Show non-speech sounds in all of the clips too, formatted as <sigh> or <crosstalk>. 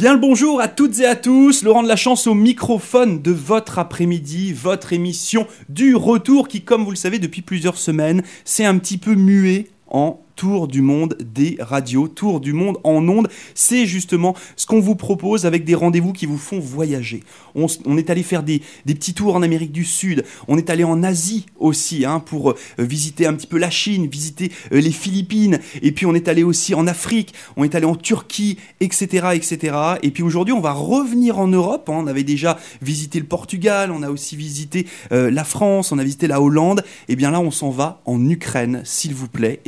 Bien le bonjour à toutes et à tous, Laurent de la Chance au microphone de votre après-midi, votre émission du retour qui, comme vous le savez, depuis plusieurs semaines, c'est un petit peu muet en tour du monde des radios, tour du monde en ondes. C'est justement ce qu'on vous propose avec des rendez-vous qui vous font voyager. On, est allé faire des, petits tours en Amérique du Sud, on est allé en Asie aussi hein, pour euh, visiter un petit peu la Chine, visiter euh, les Philippines, et puis on est allé aussi en Afrique, on est allé en Turquie, etc. etc. Et puis aujourd'hui on va revenir en Europe, hein. on avait déjà visité le Portugal, on a aussi visité euh, la France, on a visité la Hollande, et bien là on s'en va en Ukraine, s'il vous plaît.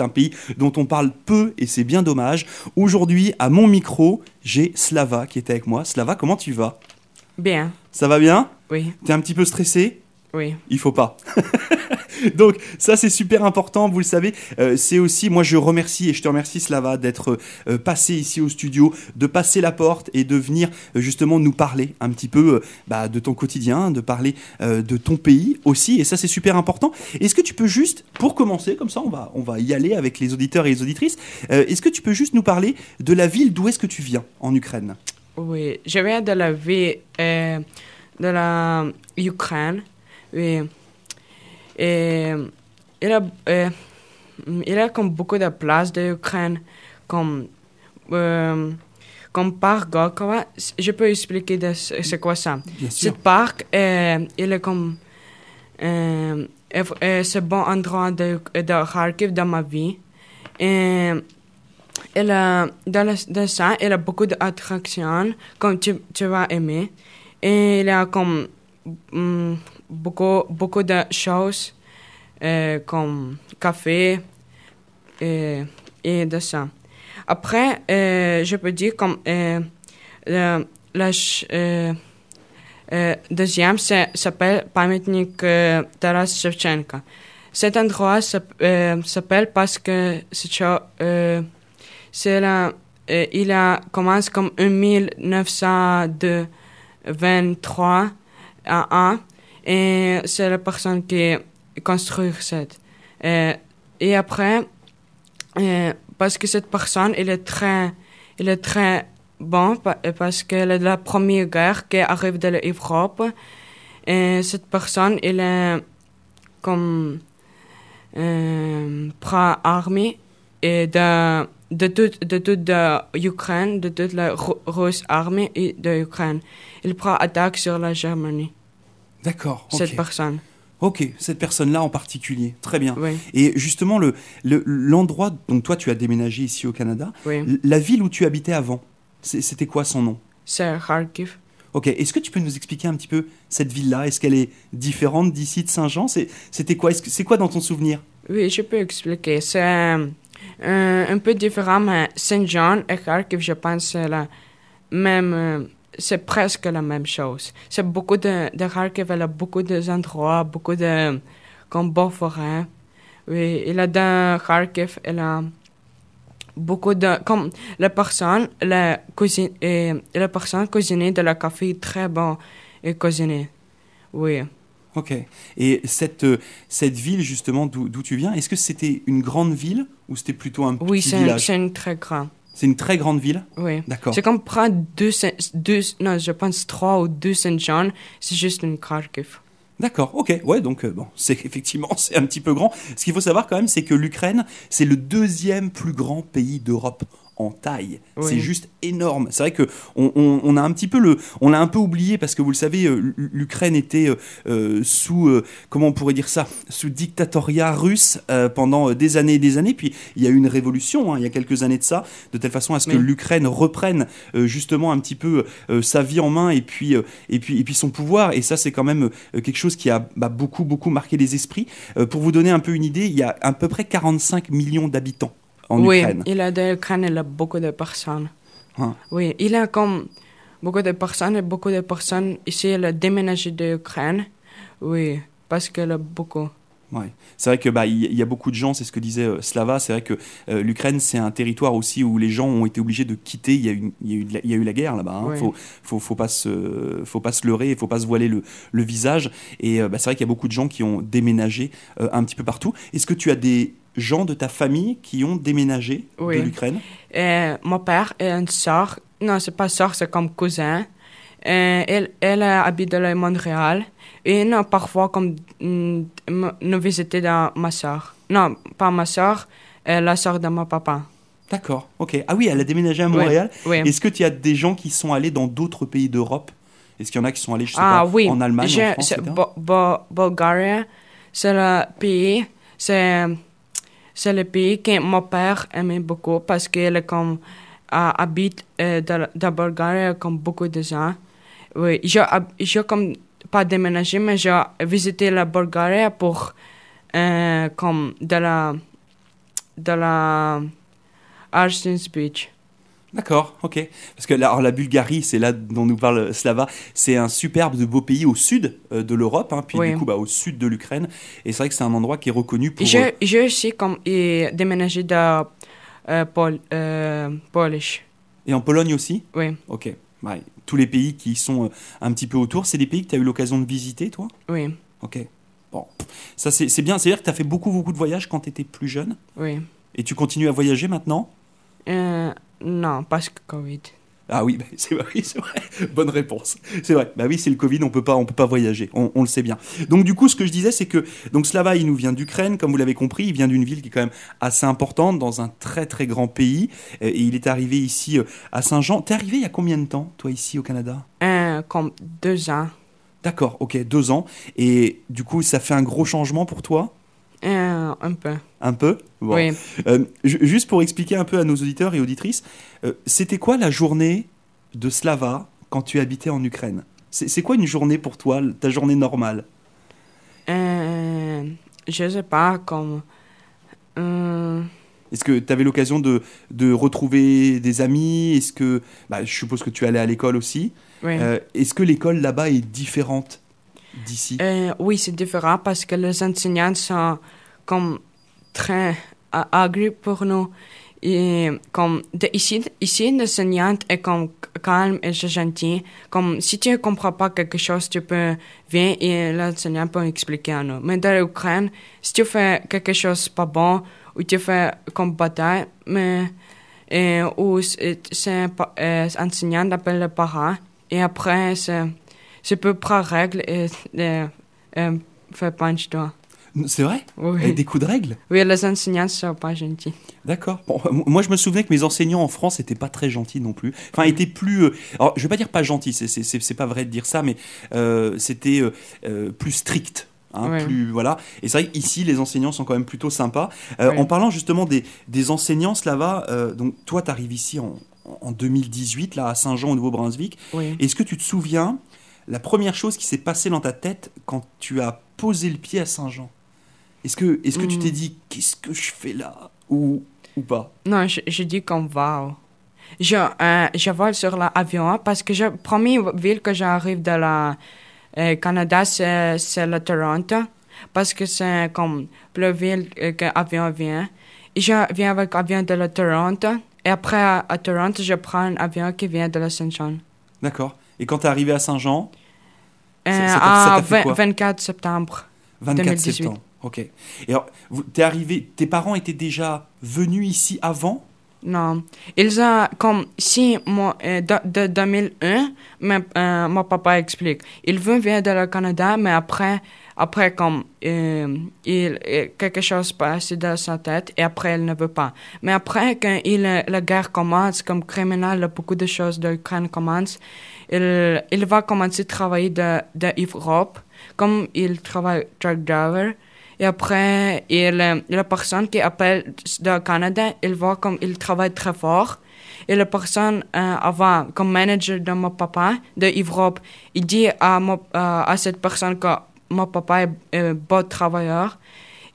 Un pays dont on parle peu et c'est bien dommage. Aujourd'hui, à mon micro, j'ai Slava qui est avec moi. Slava, comment tu vas? Bien. Ça va bien? Oui. T'es un petit peu stressé? Oui. Il faut pas. <laughs> Donc ça c'est super important, vous le savez. Euh, c'est aussi, moi je remercie et je te remercie Slava d'être euh, passé ici au studio, de passer la porte et de venir euh, justement nous parler un petit peu bah, de ton quotidien, de parler de ton pays aussi. Et ça c'est super important. Est-ce que tu peux juste, pour commencer, comme ça on va, on va y aller avec les auditeurs et les auditrices, est-ce que tu peux juste nous parler de la ville d'où est-ce que tu viens en Ukraine? Oui, je viens de la ville de la Ukraine. Il a, il a comme beaucoup de places de Ukraine, comme, euh, comme parc Je peux expliquer c'est quoi ça. Ce parc, euh, il est comme, euh, c'est bon endroit de, de Kharkiv dans ma vie. Et il a, dans, le, ça, il a beaucoup d'attractions, comme tu, tu vas aimer. Et il a comme mm, beaucoup, beaucoup de choses euh, comme café et, et de ça. Après, euh, je peux dire comme euh, la deuxième s'appelle Pametnik Taras Shevchenko. Cet endroit s'appelle parce que c'est il a commencé comme en 1923 à 1 et c'est la personne qui construit cette. Et après, euh, parce que cette personne, elle est très, elle est très bon parce qu'elle est la première guerre qui arrive de l'Europe. Et cette personne, elle est comme euh, armée et de de toute de toute l'Ukraine, de toute la Russe armée et de l'Ukraine. Il prend attaque sur la Germanie. D'accord. Cette personne. Ok, cette personne-là en particulier. Très bien. Et justement, le, l'endroit dont toi tu as déménagé ici au Canada, la ville où tu habitais avant, c'était quoi son nom? C'est Kharkiv. Ok, est-ce que tu peux nous expliquer un petit peu cette ville-là? Est-ce qu'elle est différente d'ici de Saint-Jean? C'était quoi? C'est quoi dans ton souvenir? Oui, je peux expliquer. C'est euh, un peu différent, mais Saint-Jean et Kharkiv, je pense, c'est la même euh, c'est presque la même chose. C'est beaucoup de, de Kharkiv, elle a beaucoup d'endroits, beaucoup de, comme beaux forêts. Oui, il a dans Kharkiv, elle a beaucoup de, comme la personne, la cuisine, et la personne cuisinée de la café très bon et cuisinée. Oui. Ok. Et cette, cette ville, justement, d'où tu viens, est-ce que c'était une grande ville ou c'était plutôt un petit village? Oui, c'est une très grande. C'est une très grande ville Oui. D'accord. C'est comme prendre deux, deux, non, je pense trois ou deux Saint-Jean, c'est juste une Kharkiv. D'accord, ok, ouais, donc euh, bon, c'est <laughs> effectivement c'est un petit peu grand. Ce qu'il faut savoir quand même, c'est que l'Ukraine, c'est le deuxième plus grand pays d'Europe en taille. C'est juste énorme. C'est vrai que on, a un petit peu le, on l'a un peu oublié parce que vous le savez, euh, l'Ukraine était euh, euh, sous, comment on pourrait dire ça, sous dictatoriat russe pendant des années et des années. Puis il y a eu une révolution hein, il y a quelques années de ça, de telle façon à ce que l'Ukraine reprenne justement un petit peu sa vie en main et puis et puis et puis son pouvoir. Et ça c'est quand même quelque chose qui a bah, beaucoup beaucoup marqué les esprits. pour vous donner un peu une idée, il y a à peu près 45 millions d'habitants oui, Ukraine. il a de l'Ukraine, il a beaucoup de personnes. Ah. Oui, il a comme beaucoup de personnes et beaucoup de personnes ici, il a déménagé de l'Ukraine. Oui, parce qu'il a beaucoup. Ouais. C'est vrai que bah il y, a beaucoup de gens, c'est ce que disait euh, Slava, c'est vrai que euh, l'Ukraine c'est un territoire aussi où les gens ont été obligés de quitter. Il y a eu, il y a eu, la, il y a eu la guerre là-bas. Il hein. faut, faut, faut, pas se, faut pas se leurrer, il faut pas se voiler le, le visage. Et euh, bah, c'est vrai qu'il y a beaucoup de gens qui ont déménagé un petit peu partout. Est-ce que tu as des gens de ta famille qui ont déménagé de l'Ukraine Mon père et une soeur non, c'est pas soeur, c'est comme cousin. Euh, elle, elle habite à Montréal. Et non, parfois, comme mm, nous visiter dans ma soeur. Non, pas ma soeur, euh, la soeur de mon papa. D'accord, ok. Ah oui, elle a déménagé à Oui, Montréal. oui. Est-ce que tu as des gens qui sont allés dans d'autres pays d'Europe? Est-ce qu'il y en a qui sont allés, je sais Ah pas, oui, en Allemagne, Je- en France, Bulgarie, c'est le pays, c'est, c'est le pays que mon père aimait beaucoup parce qu'il comme, euh, habite euh, dans, dans Bulgarie comme beaucoup de gens. Oui, hab- j'ai comme pas déménagé, mais j'ai visité la Bulgarie pour, euh, comme, de la, de la Arstens Beach. D'accord, ok. Parce que là, alors, la Bulgarie, c'est là dont nous parle Slava, c'est un superbe de beau pays au sud euh, de l'Europe, hein, puis Oui. du coup bah, au sud de l'Ukraine. Et c'est vrai que c'est un endroit qui est reconnu pour... euh, J'ai, j'ai aussi comme, et déménagé de euh, Pol, euh, Polish. Et en Pologne aussi? Oui, Ok. Ouais. Tous les pays qui sont euh, un petit peu autour, c'est des pays que tu as eu l'occasion de visiter, toi? Oui, Ok. Bon. Ça, c'est c'est bien. C'est-à-dire que tu as fait beaucoup, beaucoup de voyages quand tu étais plus jeune? Oui. Et tu continues à voyager maintenant? Euh, non, parce que Covid. Ah oui, bah, c'est vrai, oui, <laughs> c'est vrai. Bonne réponse. C'est vrai. Bah oui, c'est le Covid, on peut pas, on peut pas voyager. On, on le sait bien. Donc du coup, ce que je disais, c'est que donc Slava, il nous vient d'Ukraine, comme vous l'avez compris, il vient d'une ville qui est quand même assez importante dans un très très grand pays. Et il est arrivé ici euh, à Saint-Jean. T'es arrivé il y a combien de temps, toi, ici au Canada? Euh, comme deux ans. D'accord, ok, deux ans. Et du coup, ça fait un gros changement pour toi? Euh, un peu. Un peu Bon. Oui. Euh, ju- juste pour expliquer un peu à nos auditeurs et auditrices, euh, c'était quoi la journée de Slava quand tu habitais en Ukraine? C'est quoi une journée pour toi, ta journée normale? Je sais pas, comme. euh, Est-ce que tu avais l'occasion de, de retrouver des amis? Est-ce que, bah, je suppose que tu allais à l'école aussi. oui. Est-ce que l'école là-bas est différente? Euh, oui, c'est différent parce que les enseignants sont comme très agréables pour nous. Et comme de, ici, ici l'enseignante est comme calme et gentil. Comme si tu ne comprends pas quelque chose, tu peux venir et l'enseignant peut expliquer à nous. Mais dans l'Ukraine, si tu fais quelque chose pas bon ou tu fais comme bataille, mais et, ou c'est c'est un pa- euh, enseignant appelle le parent et après c'est je peux prendre règle et faire punch toi. C'est vrai? Oui. Avec des coups de règle Oui, les enseignants sont pas gentils. D'accord. Bon, euh, moi, je me souvenais que mes enseignants en France n'étaient pas très gentils non plus. Enfin, étaient plus. euh, alors, je vais pas dire pas gentils, c'est- pas vrai de dire ça, mais euh, c'était euh, plus strict. hein, Ouais. plus voilà et c'est vrai qu'ici les enseignants sont quand même plutôt sympas Ouais. en parlant justement des, des enseignants Slava donc toi tu arrives ici en, en 2018 là à Saint-Jean au Nouveau-Brunswick Oui. est-ce que tu te souviens la première chose qui s'est passée dans ta tête quand tu as posé le pied à Saint-Jean est-ce que est-ce que tu Hmm. t'es dit qu'est-ce que je fais là ou ou pas? Non, je, je dis qu'on va. Je, euh, je vole sur l'avion parce que la première ville que j'arrive dans le euh, Canada, c'est c'est le Toronto. Parce que c'est comme la ville euh, que l'avion vient. Et je viens avec l'avion de la Toronto. Et après, à, à Toronto, je prends un avion qui vient de la Saint-Jean. D'accord. Et quand tu es arrivé à Saint-Jean, Euh, Ça- ça t'a- ça à t'a fait 20 quoi? 24 septembre. 24 2018. septembre. Ok. Et alors, vous- arrivé, tes parents étaient déjà venus ici avant? Non. Ils ont, comme, si, mon, euh, de, de 2001, mais, euh, mon papa explique. Il veut venir de le Canada, mais après, après comme, euh, il, euh, quelque chose passe dans sa tête, et après, il ne veut pas. Mais après, quand il, la guerre commence, comme criminel, beaucoup de choses de l'Ukraine commencent, il, il va commencer à travailler de, de Europe, comme il travaille truck driver. Et après, il, euh, la personne qui appelle de Canada, il voit comme il travaille très fort. Et la personne euh, avant, comme manager de mon papa de Europe, il dit à, mon- à à cette personne que mon papa est un bon travailleur.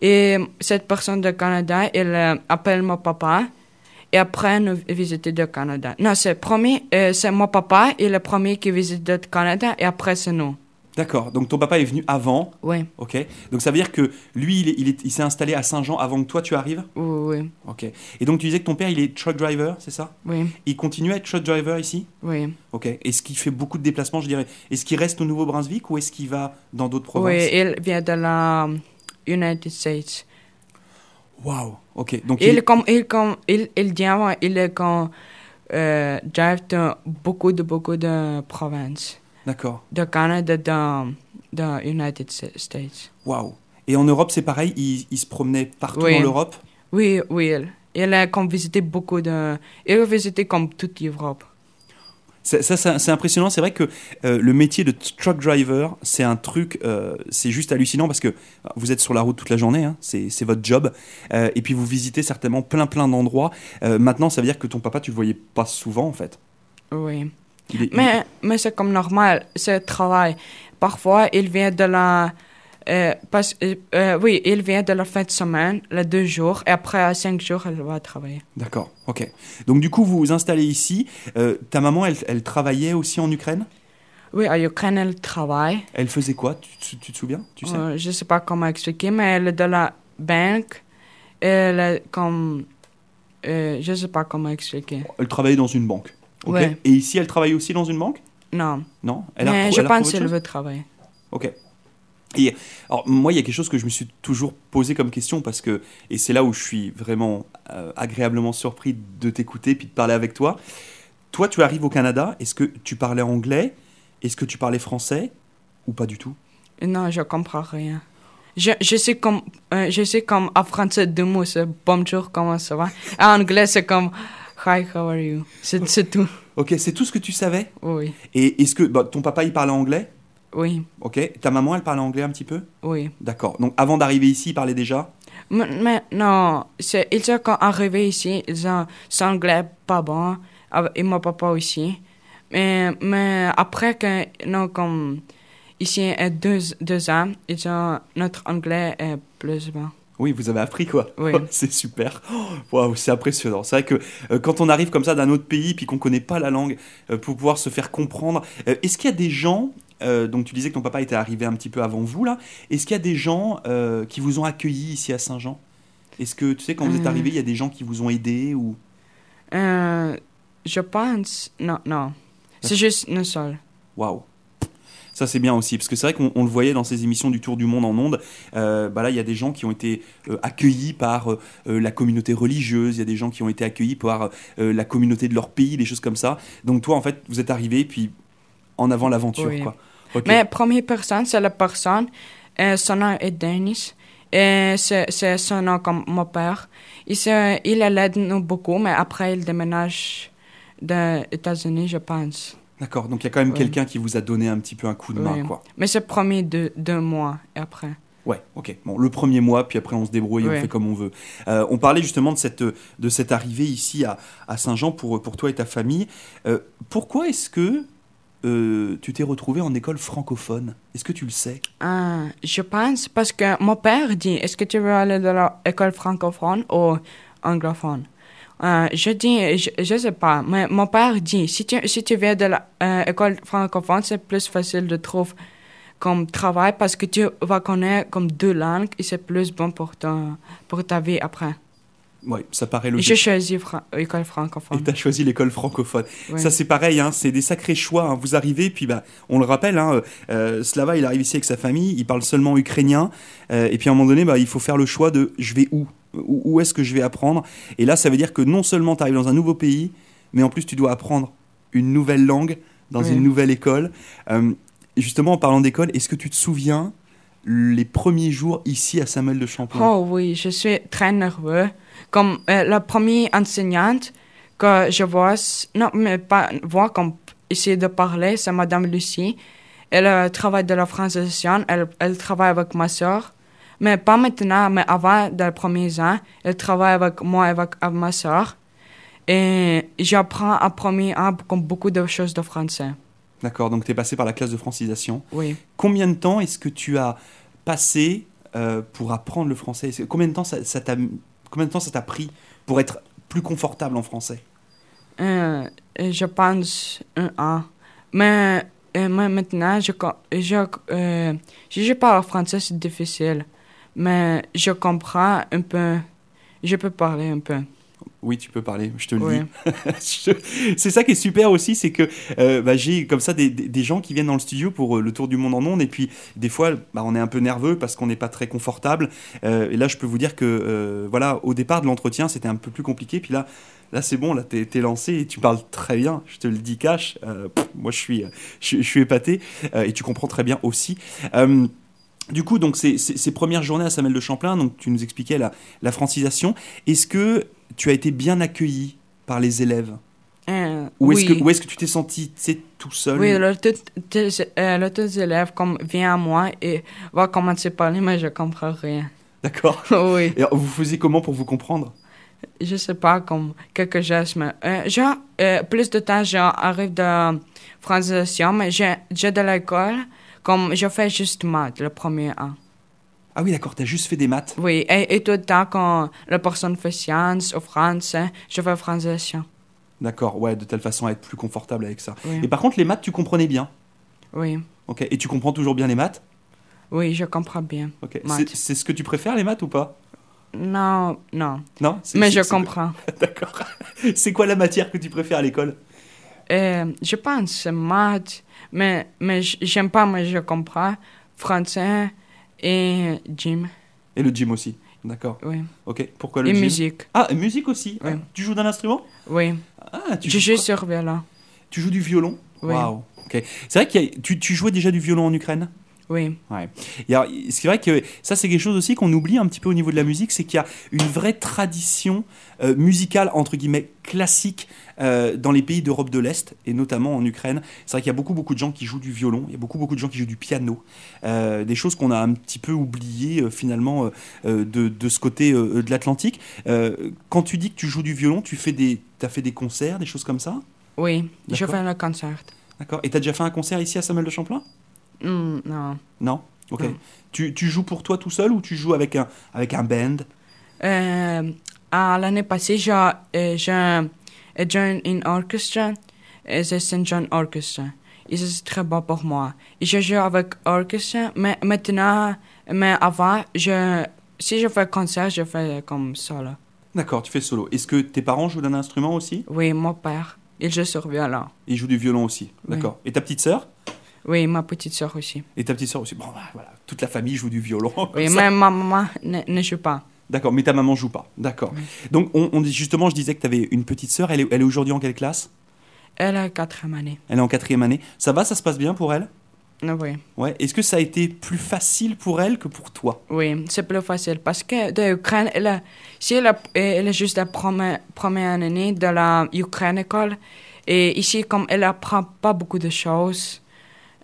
Et cette personne de Canada, il euh, appelle mon papa. Et après, nous visiter le Canada. Non, c'est premier, euh, c'est mon papa, et le premier qui visite le Canada, et après, c'est nous. D'accord. Donc ton papa est venu avant. Oui, Ok. Donc ça veut dire que lui, il est- il est- il s'est installé à Saint-Jean avant que toi tu arrives? Oui, oui, Ok. Et donc tu disais que ton père, il est truck driver, c'est ça? Oui, Il continue à être truck driver ici? Oui. Ok. Est-ce qu'il fait beaucoup de déplacements, je dirais? Est-ce qu'il reste au Nouveau-Brunswick ou est-ce qu'il va dans d'autres provinces? Oui, il vient de la United States. Ok. Donc Il, il- comme, il, comme, il, il vient, il est comme, euh, drive dans beaucoup de beaucoup de provinces. D'accord. De Canada, dans dans United States. Waouh. Et en Europe, c'est pareil, il, il se promenait partout Oui. en Europe Oui, oui. Il, il a comme visité beaucoup de. Il a visité comme toute l'Europe. Ça, ça, ça, c'est impressionnant. C'est vrai que euh, le métier de truck driver, c'est un truc, euh, c'est juste hallucinant parce que vous êtes sur la route toute la journée, hein, c'est votre job, euh, et puis vous visitez certainement plein plein d'endroits. Maintenant, ça veut dire que ton papa, tu le voyais pas souvent en fait. Oui. Il- Mais, mais c'est comme normal, c'est travail. Parfois, il vient de la. Euh, parce, euh, euh, oui, il vient de la fin de semaine, les deux jours, et après, à cinq jours, il va travailler. D'accord, ok. Donc du coup, vous vous installez ici. Euh, ta maman, elle, elle travaillait aussi en Ukraine? Oui, à Ukraine, elle travaille. Elle faisait quoi? Tu, te souviens? Tu sais? Je sais pas comment expliquer, mais elle est de la banque. Elle est comme. Je sais pas comment expliquer. Elle travaillait dans une banque. ok? Ouais. Et ici, elle travaille aussi dans une banque? Non. Non? Elle a mais je elle pense qu'elle veut travailler. Ok. Et alors moi, il y a quelque chose que je me suis toujours posé comme question parce que et c'est là où je suis vraiment euh, agréablement surpris de t'écouter puis de parler avec toi. Toi, tu arrives au Canada. Est-ce que tu parlais anglais? Est-ce que tu parlais français? Ou pas du tout? Non, je comprends rien. Je, je sais comme, euh, je sais comme en français deux mots, c'est bonjour, comment ça va? En anglais, c'est comme hi, how are you? C'est c'est tout. Ok, c'est tout ce que tu savais? Oui, Et est-ce que bah, ton papa il parlait anglais? Oui, Ok. Ta maman elle parlait anglais un petit peu? Oui. D'accord. Donc avant d'arriver ici, il parlait déjà? Mais, mais non, ils sont quand arrivés ici, ils ont son anglais pas bon, et mon papa aussi. Mais, mais après que, non, comme ici, euh, deux, deux ans, ils ont, notre anglais est plus bon. Oui, vous avez appris quoi Oui. <laughs> c'est super. Oh, Waouh, c'est impressionnant. C'est vrai que euh, quand on arrive comme ça d'un autre pays puis qu'on connaît pas la langue euh, pour pouvoir se faire comprendre, euh, est-ce qu'il y a des gens euh, donc tu disais que ton papa était arrivé un petit peu avant vous là. Est-ce qu'il y a des gens euh, qui vous ont accueillis ici à Saint-Jean? Est-ce que tu sais quand vous êtes Euh. arrivé, il y a des gens qui vous ont aidé ou? Je pense, non, non. C'est juste une seule. Waouh. Ça c'est bien aussi parce que c'est vrai qu'on on le voyait dans ces émissions du Tour du monde en ondes. Euh, bah là il y a des gens qui ont été euh, accueillis par euh, la communauté religieuse, il y a des gens qui ont été accueillis par la communauté de leur pays, des choses comme ça. Donc toi en fait vous êtes arrivé puis en avant l'aventure Oui. quoi. Mais première personne, c'est la personne. euh, son nom est Dennis. Et c'est c'est son nom comme mon père. Il, se- il aide nous beaucoup, mais après, il déménage des États-Unis, je pense. D'accord. Donc il y a quand même quelqu'un qui vous a donné un petit peu un coup de main Oui. quoi. Mais c'est premier deux, deux mois et après. Ouais, ok. Bon, le premier mois, puis après on se débrouille, on fait comme on veut. Euh, on parlait justement de cette, de cette arrivée ici à, à Saint-Jean pour, pour toi et ta famille. Euh, pourquoi est-ce que euh, tu t'es retrouvé en école francophone. Est-ce que tu le sais? Ah, je pense parce que mon père dit est-ce que tu veux aller dans l'école francophone ou anglophone? Euh, Je dis je, je sais pas, mais mon père dit si tu, si tu viens de l'école francophone, c'est plus facile de trouver comme travail parce que tu vas connaître comme deux langues et c'est plus bon pour, ton, pour ta vie après. Oui, ça paraît J'ai logique. choisi fra- l'école Et francophone. tu as choisi l'école francophone. Ça, c'est pareil, hein, c'est des sacrés choix. hein. Vous arrivez, puis bah, on le rappelle, hein, euh, Slava, il arrive ici avec sa famille, il parle seulement ukrainien. euh, et puis à un moment donné, bah, il faut faire le choix de je vais où? Où, où est-ce que je vais apprendre? Et là, ça veut dire que non seulement tu arrives dans un nouveau pays, mais en plus, tu dois apprendre une nouvelle langue dans une nouvelle école. Euh, justement, en parlant d'école, est-ce que tu te souviens les premiers jours ici à Samuel de Champlain Oh oui, je suis très nerveux. Comme euh, la première enseignante que je vois, non, mais pas voir comme essayer de parler, c'est Madame Lucie. Elle euh, travaille de la francisation, elle, elle travaille avec ma soeur. Mais pas maintenant, mais avant, dans les premiers ans, elle travaille avec moi et avec, ma soeur. Et j'apprends à premier an comme beaucoup de choses de français. D'accord, donc tu es passé par la classe de francisation. Oui. Combien de temps est-ce que tu as passé euh, pour apprendre le français? Combien de temps ça ça t'a combien de temps ça t'a pris pour être plus confortable en français? Euh, je pense un an. Mais, euh, maintenant, je, je, si je parle français, c'est difficile. Mais je comprends un peu. Je peux parler un peu. Oui, tu peux parler, je te le dis. <laughs> C'est ça qui est super aussi, c'est que euh, bah, j'ai comme ça des, gens qui viennent dans le studio pour euh, le tour du monde en ondes, et puis des fois, bah, on est un peu nerveux parce qu'on n'est pas très confortable. Euh, et là, je peux vous dire que, voilà, au départ de l'entretien, c'était un peu plus compliqué, puis là, là c'est bon, là, t'es, lancé et tu parles très bien. Je te le dis cash. Pff, moi, je suis, je, je suis épaté, et tu comprends très bien aussi. Du coup, donc ces, ces- ces premières journées à Samuel de Champlain, donc tu nous expliquais la, la francisation. Est-ce que tu as été bien accueilli par les élèves Euh, Ou est-ce oui. que, est-ce que tu t'es senti tu tout seul? Oui, là, tout, euh, comme, viennent à moi et vont commencer à parler, mais je comprends rien. D'accord. <laughs> oui. Et vous faisiez comment pour vous comprendre? Je sais pas, comme quelques gestes, mais euh, genre, euh, plus de temps, j'arrive de francisation, mais j'ai j'ai de l'école, comme je fais juste maths, le premier an. Ah oui, d'accord, t'as juste fait des maths. Oui, et, et tout le temps, quand la personne fait science ou français, je fais francisation. D'accord, ouais, de telle façon à être plus confortable avec ça. Oui, Et par contre, les maths, tu comprenais bien. oui, Ok. Et tu comprends toujours bien les maths? Oui, je comprends bien. Ok. C'est, ce que tu préfères, les maths ou pas? Non, non, Non? Mais je comprends. <laughs> D'accord. <laughs> C'est quoi la matière que tu préfères à l'école? Euh, je pense maths, mais, mais j'aime pas, mais je comprends. Français et gym, Et le gym aussi. D'accord. oui. Ok. Pourquoi le Et gym? musique, Ah, et musique aussi. Oui. Ah, tu joues d'un instrument? Oui. Ah, tu Je joues sur violon, Tu joues du violon? Oui. Waouh. Ok. C'est vrai que tu, tu jouais déjà du violon en Ukraine? Oui. Et alors, c'est vrai que ça, c'est quelque chose aussi qu'on oublie un petit peu au niveau de la musique, c'est qu'il y a une vraie tradition euh, musicale, entre guillemets, classique euh, dans les pays d'Europe de l'Est, et notamment en Ukraine. C'est vrai qu'il y a beaucoup, beaucoup de gens qui jouent du violon, il y a beaucoup, beaucoup de gens qui jouent du piano, euh, des choses qu'on a un petit peu oubliées finalement de, de ce côté de l'Atlantique. Quand tu dis que tu joues du violon, tu fais des, as fait des concerts, des choses comme ça? Oui, je fais le concert. D'accord Et tu as déjà fait un concert ici à Samuel de Champlain? Hmm, non. Non? Ok. Non. Tu, tu joues pour toi tout seul ou tu joues avec un, avec un band? Euh, à l'année passée, j'ai euh, joint une orchestre, et c'est Saint John Orchestra. Et c'est très bon pour moi. Et je joue avec orchestre, mais maintenant, mais avant, je, si je fais concert, je fais comme solo. D'accord, tu fais solo. Est-ce que tes parents jouent d'un instrument aussi? Oui, mon père, il joue sur violon. Ils jouent du violon aussi. Oui. D'accord. Et ta petite sœur? Oui, ma petite soeur aussi. Et ta petite sœur aussi. Bon, bah, voilà, toute la famille joue du violon. Oui, <laughs> mais ma maman ne, ne joue pas. D'accord, mais ta maman joue pas. D'accord. Oui. Donc, on, on dit justement, je disais que tu avais une petite sœur. Elle est, elle est aujourd'hui en quelle classe? Elle a quatrième année. Elle est en quatrième année. Ça va, ça se passe bien pour elle? Oui. Ouais. Est-ce que ça a été plus facile pour elle que pour toi? Oui, c'est plus facile parce que de Ukraine, elle a, si elle, a, elle est juste la première, première année de la Ukraine école, et ici, comme elle apprend pas beaucoup de choses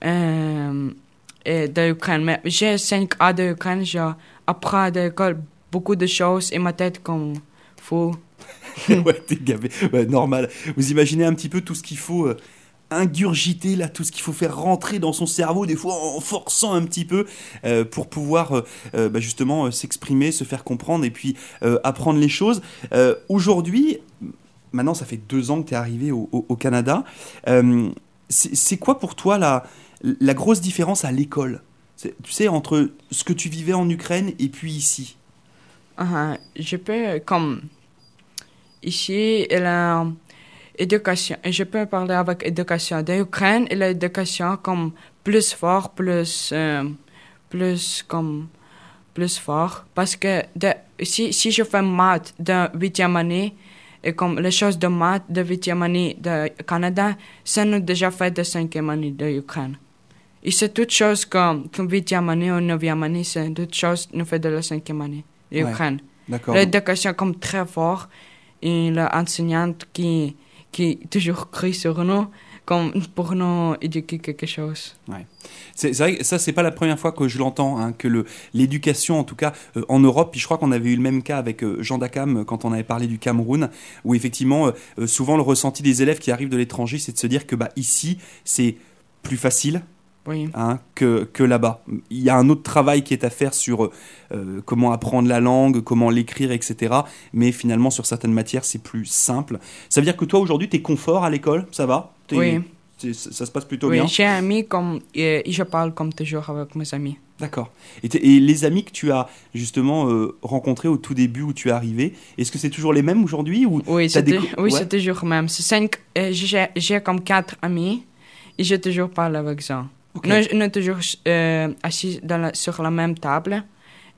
de Ukraine, mais j'ai 5 ans de Ukraine, j'apprends de l'école beaucoup de choses et ma tête comme fou. <laughs> ouais, t'es gavé. Ouais, normal. Vous imaginez un petit peu tout ce qu'il faut euh, ingurgiter, là, tout ce qu'il faut faire rentrer dans son cerveau, des fois en forçant un petit peu, euh, pour pouvoir euh, euh, bah, justement euh, s'exprimer, se faire comprendre et puis euh, apprendre les choses. Euh, Aujourd'hui, maintenant, ça fait deux ans que tu es arrivé au, au- Canada. Euh, c'est quoi pour toi la, la grosse différence à l'école Tu sais, entre ce que tu vivais en Ukraine et puis ici Ah, je peux, comme, ici, elle a éducation, et je peux parler avec éducation. De Ukraine, elle a éducation comme plus fort, plus, euh, plus comme, plus fort. Parce que de, si, si je fais maths de huitième année, et comme les choses de maths de huitième année de Canada, ça nous déjà fait de cinquième année de Ukraine. Et c'est toute chose comme, comme huitième année ou neuvième année, c'est toute chose nous fait de la cinquième année de Ouais. Ukraine. D'accord L'éducation comme très fort et l'enseignante qui, qui toujours crie sur nous comme pour nous éduquer quelque chose. C'est c'est vrai que ça, c'est pas la première fois que je l'entends, hein, que l'éducation, en tout cas euh, en Europe, puis je crois qu'on avait eu le même cas avec euh, Jean Dacam euh, quand on avait parlé du Cameroun, où effectivement, euh, souvent le ressenti des élèves qui arrivent de l'étranger, c'est de se dire que bah, ici, c'est plus facile Oui, hein, que, que là-bas. Il y a un autre travail qui est à faire sur euh, comment apprendre la langue, comment l'écrire, etc. Mais finalement, sur certaines matières, c'est plus simple. Ça veut dire que toi, aujourd'hui, tu es confort à l'école? Ça va? Oui, Ça, ça se passe plutôt Oui, bien? j'ai un ami comme, et je parle comme toujours avec mes amis. D'accord. Et, les amis que tu as justement euh, rencontrés au tout début où tu es arrivé, est-ce que c'est toujours les mêmes aujourd'hui ou Oui, c'est des oui, ouais. toujours même. C'est cinq, euh, j'ai comme quatre amis et je toujours parle avec ça. Nous, nous toujours euh, assis dans la- sur la même table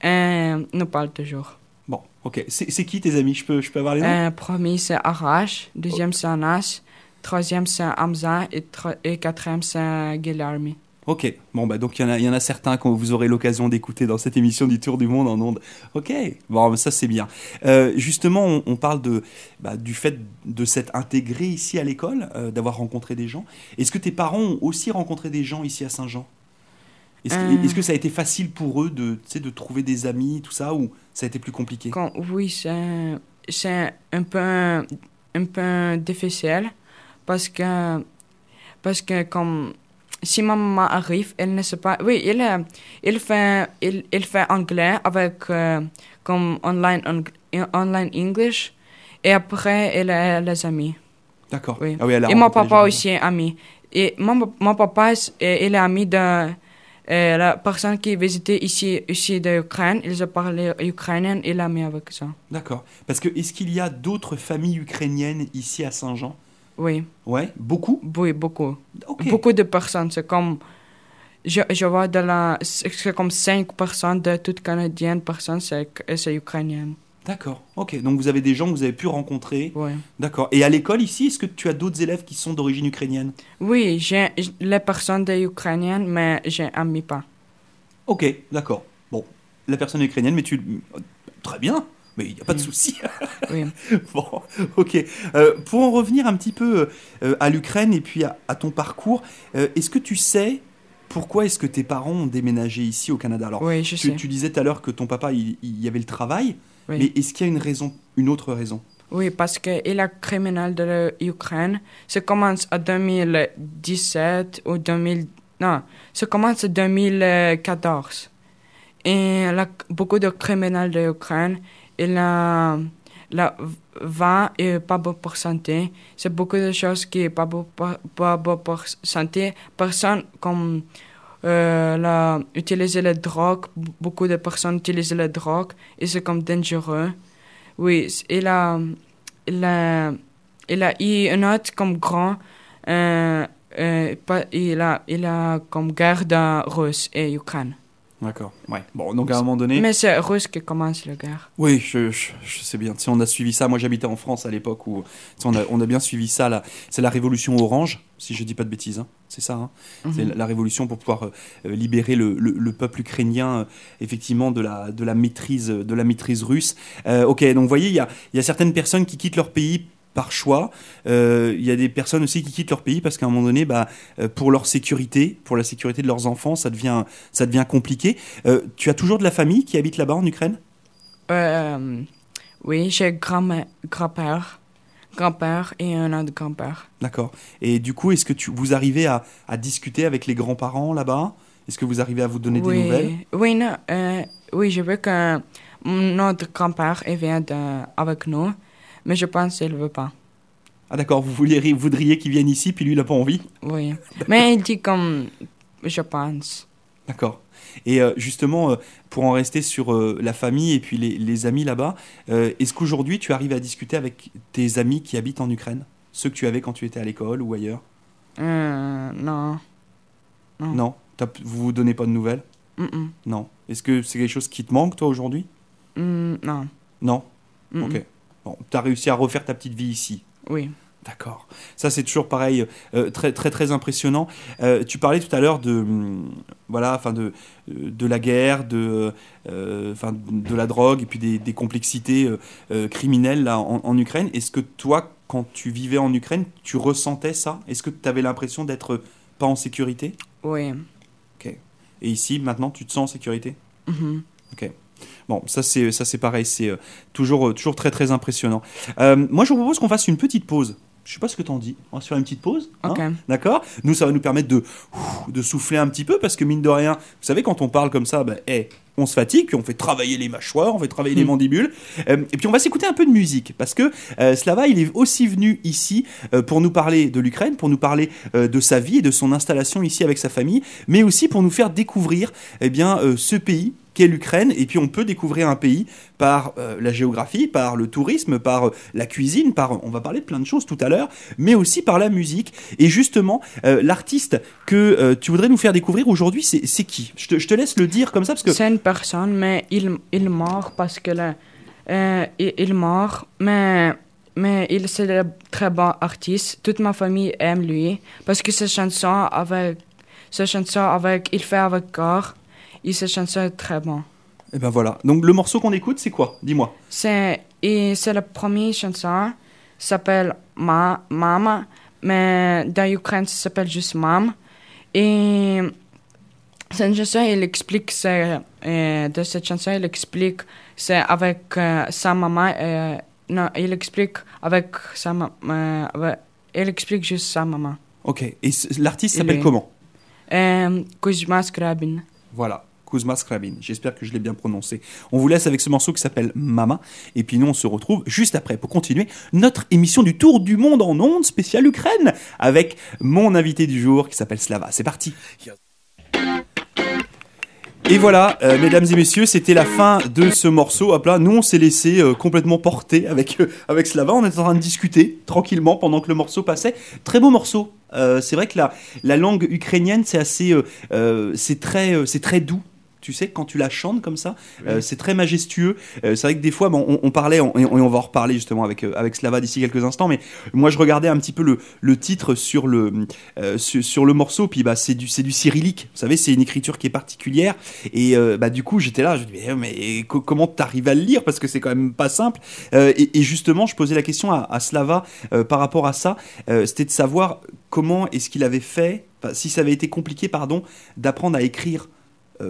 et nous parlons toujours. Bon, ok. C'est qui tes amis? Je peux, je peux avoir les noms? Euh, premier, c'est Arash. Deuxième, c'est Anas. Troisième, c'est Hamza. Et, et quatrième, c'est Guilherme. Ok. Bon, bah donc il y, en a- il y en a certains que vous aurez l'occasion d'écouter dans cette émission du Tour du Monde en ondes. Ok. Bon, ça c'est bien. Euh, justement, on, on parle de, bah, du fait de s'être intégré ici à l'école, euh, d'avoir rencontré des gens. Est-ce que tes parents ont aussi rencontré des gens ici à Saint-Jean? Est-ce que, Euh. est-ce que ça a été facile pour eux de, de trouver des amis, tout ça, ou ça a été plus compliqué? Quand- oui, c'est c'est un peu, un peu difficile parce que, parce que comme si ma maman arrive, elle ne sait pas. Oui, il, euh, il, fait, il, il fait anglais avec euh, comme online, online English et après, elle a les amis. D'accord. Oui. Ah oui, Et mon papa aussi est ami. Et mon, mon papa, est- il est ami de euh, la personne qui visitait ici, ici de Ukraine. Il a parlé ukrainien, il est ami avec ça. D'accord. Parce que est-ce qu'il y a d'autres familles ukrainiennes ici à Saint-Jean? Oui, Ouais, beaucoup? oui, beaucoup. Ok. Beaucoup de personnes. C'est comme, je, je vois de la, c'est comme 5% de toutes canadiennes personnes, c'est c'est ukrainienne. D'accord. Ok. Donc vous avez des gens que vous avez pu rencontrer. Oui. D'accord. Et à l'école ici, est-ce que tu as d'autres élèves qui sont d'origine ukrainienne? Oui, j'ai les personnes ukrainiennes, mais j'ai ami pas. Ok. D'accord. Bon, la personne est ukrainienne, mais tu. Très bien. Mais il n'y a pas de Mm. souci. Oui. <laughs> bon, ok. Euh, pour en revenir un petit peu euh, à l'Ukraine et puis à, à ton parcours, euh, est-ce que tu sais pourquoi est-ce que tes parents ont déménagé ici au Canada? Alors, oui, je tu, sais. tu disais tout à l'heure que ton papa, il, il y avait le travail, Oui. mais est-ce qu'il y a une raison, une autre raison? Oui, parce que il est criminel de l'Ukraine. Ça commence en 2017 ou 2000... Non, ça commence en 2014. Et là, beaucoup de criminels de l'Ukraine, il a la vin et pas bon pour santé. C'est beaucoup de choses qui est pas bon pour, pas bon pour santé. Personne comme euh, la, utiliser la drogue, beaucoup de personnes utilisent la drogue et c'est comme dangereux. Oui, il a, il a, il a eu un autre comme grand, euh, euh, pas- il, a, il a comme guerre Russe et Ukraine. D'accord. Ouais. Bon, donc à un moment donné. Mais c'est Russe qui commence la guerre. Oui, je, je, je sais bien. Tu sais, on a suivi ça. Moi, j'habitais en France à l'époque où tu sais, on, a, on a bien suivi ça. là. C'est la révolution orange, si je dis pas de bêtises. hein. C'est ça. hein. C'est Mhm. la, la révolution pour pouvoir euh, euh, libérer le, le- le peuple ukrainien, euh, effectivement, de la, de la maîtrise, de la maîtrise russe. Euh, ok, donc vous voyez, il y a, il y a certaines personnes qui quittent leur pays par choix. Euh, Il y a des personnes aussi qui quittent leur pays parce qu'à un moment donné, bah, euh, pour leur sécurité, pour la sécurité de leurs enfants, ça devient, ça devient compliqué. Euh, tu as toujours de la famille qui habite là-bas en Ukraine? Euh, oui, j'ai grand grand-père, grand-père et un autre grand-père. D'accord. Et du coup, est-ce que tu, vous arrivez à, à discuter avec les grands-parents là-bas? Est-ce que vous arrivez à vous donner oui, des nouvelles? Oui, non, oui, je veux que notre grand-père vienne avec nous, mais je pense qu'il ne veut pas. Ah d'accord, vous voudriez qu'il vienne ici, puis lui, il n'a pas envie Oui. <laughs> Mais il dit comme je pense. D'accord. Et euh, justement, euh, pour en rester sur euh, la famille et puis les, les amis là-bas, est-ce qu'aujourd'hui, tu arrives à discuter avec tes amis qui habitent en Ukraine? Ceux que tu avais quand tu étais à l'école ou ailleurs? Euh, non. Non. Non? Vous vous donnez pas de nouvelles? Mm-mm. Non. Est-ce que c'est quelque chose qui te manque, toi, aujourd'hui? Mm, non. Non? Ok. Bon, tu as réussi à refaire ta petite vie ici Oui. D'accord. Ça, c'est toujours pareil, euh, très, très, très impressionnant. Euh, tu parlais tout à l'heure de, hum, voilà, enfin de, euh, de la guerre, de, enfin, de la drogue et puis des, des complexités criminelles là, en, en Ukraine. Est-ce que toi, quand tu vivais en Ukraine, tu ressentais ça? Est-ce que tu avais l'impression d'être pas en sécurité? Oui. Et ici, maintenant, tu te sens en sécurité? Mhm. Bon, ça c'est ça c'est pareil, c'est euh, toujours euh, toujours très très impressionnant. Euh, moi, je vous propose qu'on fasse une petite pause Je sais pas ce que t'en dis. On va se faire une petite pause. hein Ok. D'accord? Nous, ça va nous permettre de, de souffler un petit peu parce que, mine de rien, vous savez, quand on parle comme ça, ben, eh, on se fatigue, puis on fait travailler les mâchoires, on fait travailler les Hmm. mandibules. Euh, et puis, on va s'écouter un peu de musique parce que euh, Slava, il est aussi venu ici euh, pour nous parler de l'Ukraine, pour nous parler de sa vie et de son installation ici avec sa famille, mais aussi pour nous faire découvrir eh bien, ce pays qu'est l'Ukraine. Et puis, on peut découvrir un pays par euh, la géographie, par le tourisme, par euh, la cuisine, par, on va parler de plein de choses tout à l'heure, mais aussi par la musique. Et justement, euh, l'artiste que tu voudrais nous faire découvrir aujourd'hui, c'est qui? Je te, laisse le dire comme ça parce que C'est une personne, mais il, il mort parce que euh, il, il mort, mais, mais il c'est un très bon artiste. Toute ma famille aime lui parce que ses chansons avec, ses chansons avec, il fait avec corps, et ses chansons sont très bon. Eh ben voilà. Donc le morceau qu'on écoute, c'est quoi? Dis-moi. C'est, et c'est la première chanson, s'appelle Ma, Mama, mais dans l'Ukraine, ça s'appelle juste Mam. Et c'est une chanson, il explique, c'est, euh, de cette chanson, il explique, c'est avec euh, sa maman, euh, non, il explique avec sa maman, il explique juste sa maman. Ok. Et l'artiste s'appelle est- comment? Euh, Kuzma Skrabin. Voilà. Kuzma Skrabin. J'espère que je l'ai bien prononcé. On vous laisse avec ce morceau qui s'appelle Mama. Et puis nous, on se retrouve juste après pour continuer notre émission du Tour du Monde en ondes spéciale Ukraine avec mon invité du jour qui s'appelle Slava. C'est parti. Et voilà, euh, mesdames et messieurs, c'était la fin de ce morceau. Hop nous on s'est laissé euh, complètement porter avec, euh, avec Slava. On était en train de discuter tranquillement pendant que le morceau passait. Très beau morceau. C'est vrai que la, la langue ukrainienne, c'est assez, c'est très, c'est très doux. Tu sais, quand tu la chantes comme ça, euh, c'est très majestueux. Euh, c'est vrai que des fois, bon, on, on parlait, on- et on va en reparler justement avec, euh, avec Slava d'ici quelques instants, mais moi je regardais un petit peu le, le titre sur le, sur, sur le morceau, puis bah, c'est du, c'est du cyrillique. Vous savez, c'est une écriture qui est particulière. Et bah, du coup, j'étais là, je me disais, mais, mais co- comment t'arrives à le lire? Parce que c'est quand même pas simple. Et, et justement, je posais la question à, à Slava par rapport à ça. C'était de savoir comment est-ce qu'il avait fait, si ça avait été compliqué, pardon, d'apprendre à écrire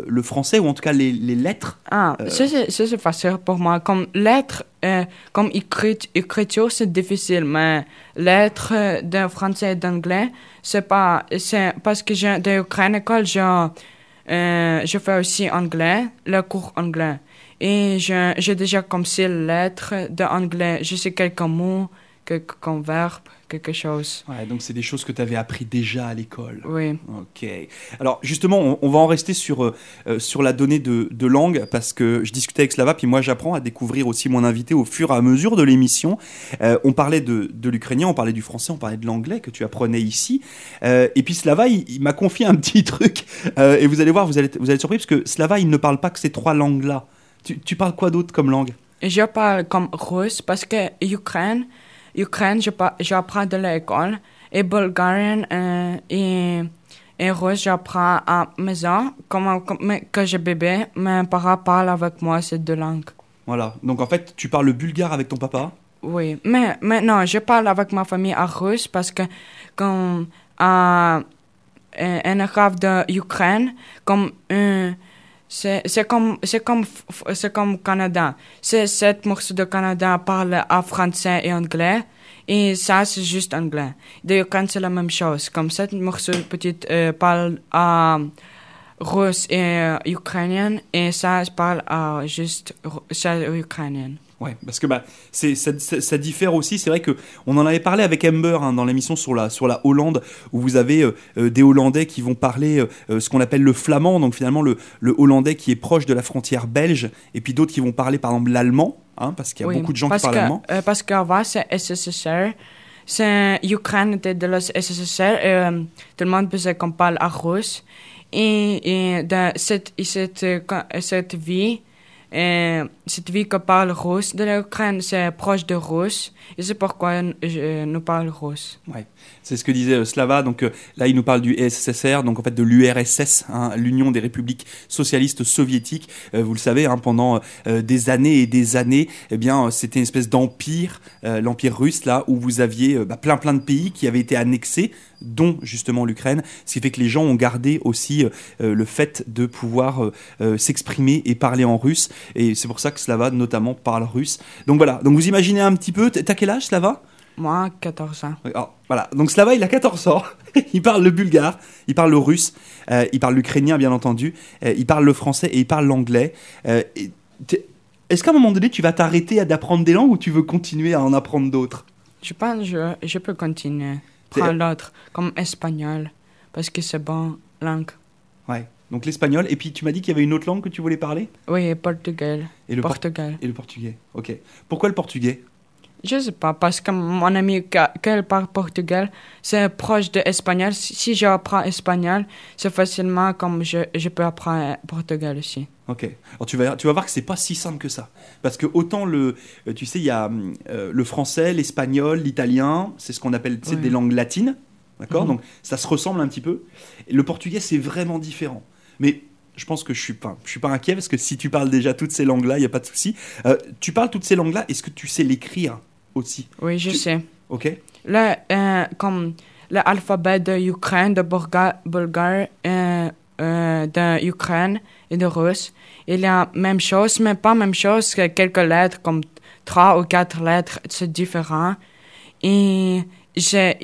le français, ou en tout cas les, les lettres. Ah, Euh. ça c'est facile pour moi. Comme lettre, euh, comme écrit, écriture, c'est difficile, mais lettre euh, de français et d'anglais, c'est pas, c'est parce que j'ai de l'Ukraine école, je, euh, je fais aussi anglais, le cours anglais. Et j'ai déjà comme six lettres d'anglais. Je sais quelques mots, quelques verbes, quelque chose. Ouais, donc c'est des choses que tu avais appris déjà à l'école. Oui. Ok. Alors justement, on, on va en rester sur, euh, euh, sur la donnée de, de langue parce que je discutais avec Slava, puis moi j'apprends à découvrir aussi mon invité au fur et à mesure de l'émission. Euh, on parlait de, de l'ukrainien, on parlait du français, on parlait de l'anglais que tu apprenais ici. Euh, et puis Slava, il, il m'a confié un <laughs> petit truc et vous allez voir, vous allez, vous allez être surpris parce que Slava, il ne parle pas que ces trois langues-là. Tu, tu parles quoi d'autre comme langue? Je parle comme russe parce que Ukraine, Ukraine, j'apprends de l'école. Et bulgarien euh, et, et russe, j'apprends à maison. Comme, quand j'ai bébé, mes parents parlent avec moi ces deux langues. Voilà. Donc en fait, tu parles le bulgare avec ton papa? Oui, mais, non, je parle avec ma famille en russe parce que comme euh, un arabe de Ukraine, comme un c'est c'est comme comme comme Canada. C'est sept morceaux de Canada parlent en français et anglais et ça c'est juste anglais. De Ukraine c'est la même chose. Comme sept morceaux petites euh, parlent en russe et euh, ukrainien et ça parle à juste c'est ukrainien. Ouais, parce que bah, c'est, ça, ça- ça diffère aussi. C'est vrai que on en avait parlé avec Amber hein, dans l'émission sur la, sur la Hollande, où vous avez euh, euh, des Hollandais qui vont parler euh, ce qu'on appelle le flamand, donc finalement le, le Hollandais qui est proche de la frontière belge, et puis d'autres qui vont parler par exemple l'allemand, hein, parce qu'il y a Oui, beaucoup de gens qui parlent allemand. euh, parce qu'avant, c'est SSSR. C'est Ukraine était de la SSSR. Tout le monde faisait qu'on parle à russe. Et, et de cette, et cette, cette vie, euh, cette vie que parle russe de l'Ukraine, c'est proche de russe. Et c'est pourquoi je, nous parle russe. C'est ce que disait euh, Slava. Donc euh, là, il nous parle du SSR, donc en fait de l'URSS, hein, l'Union des républiques socialistes soviétiques. Euh, vous le savez, hein, pendant des années et des années, eh bien, c'était une espèce d'empire, l'empire russe, là, où vous aviez bah, plein plein de pays qui avaient été annexés, dont justement l'Ukraine. Ce qui fait que les gens ont gardé aussi le fait de pouvoir s'exprimer et parler en russe. Et c'est pour ça que Slava, notamment, parle russe. Donc voilà. Donc vous imaginez un petit peu. T'as quel âge, Slava? Moi, 14 ans. Oui, alors, voilà. Donc Slava, il a 14 ans. <laughs> il parle le bulgare, il parle le russe, euh, il parle l'ukrainien, bien entendu. euh, il parle le français et il parle l'anglais. Euh, Est-ce qu'à un moment donné, tu vas t'arrêter à d'apprendre des langues ou tu veux continuer à en apprendre d'autres? Je pense que je, je peux continuer. C'est- Prendre l'autre, comme espagnol, parce que c'est bon langue. Ouais. Donc l'espagnol. Et puis tu m'as dit qu'il y avait une autre langue que tu voulais parler? Oui, portugais. Et le, por- Portugal. et le portugais. Ok. Pourquoi le portugais? Je sais pas, parce que mon ami qui parle portugais, c'est proche de espagnol. Si j'apprends espagnol, c'est facilement comme je, je peux apprendre portugais aussi. Ok. Alors tu vas, tu vas voir que c'est pas si simple que ça. Parce que autant le, euh, tu sais, il y a euh, le français, l'espagnol, l'italien, c'est ce qu'on appelle Ouais. des langues latines. D'accord? Mhm. Donc ça se ressemble un petit peu. Et le portugais, c'est vraiment différent. Mais je pense que je suis pas, je suis pas inquiet parce que si tu parles déjà toutes ces langues-là, il n'y a pas de souci. Euh, tu parles toutes ces langues-là, est-ce que tu sais l'écrire? Aussi Oui, je Tu- sais. Ok Le, euh, comme l'alphabet de Ukraine, de Bulga- Bulgare, euh, euh, de Ukraine et de Russe, il y a même chose, mais pas même chose que quelques lettres, comme trois ou quatre lettres, c'est différent. Et j'ai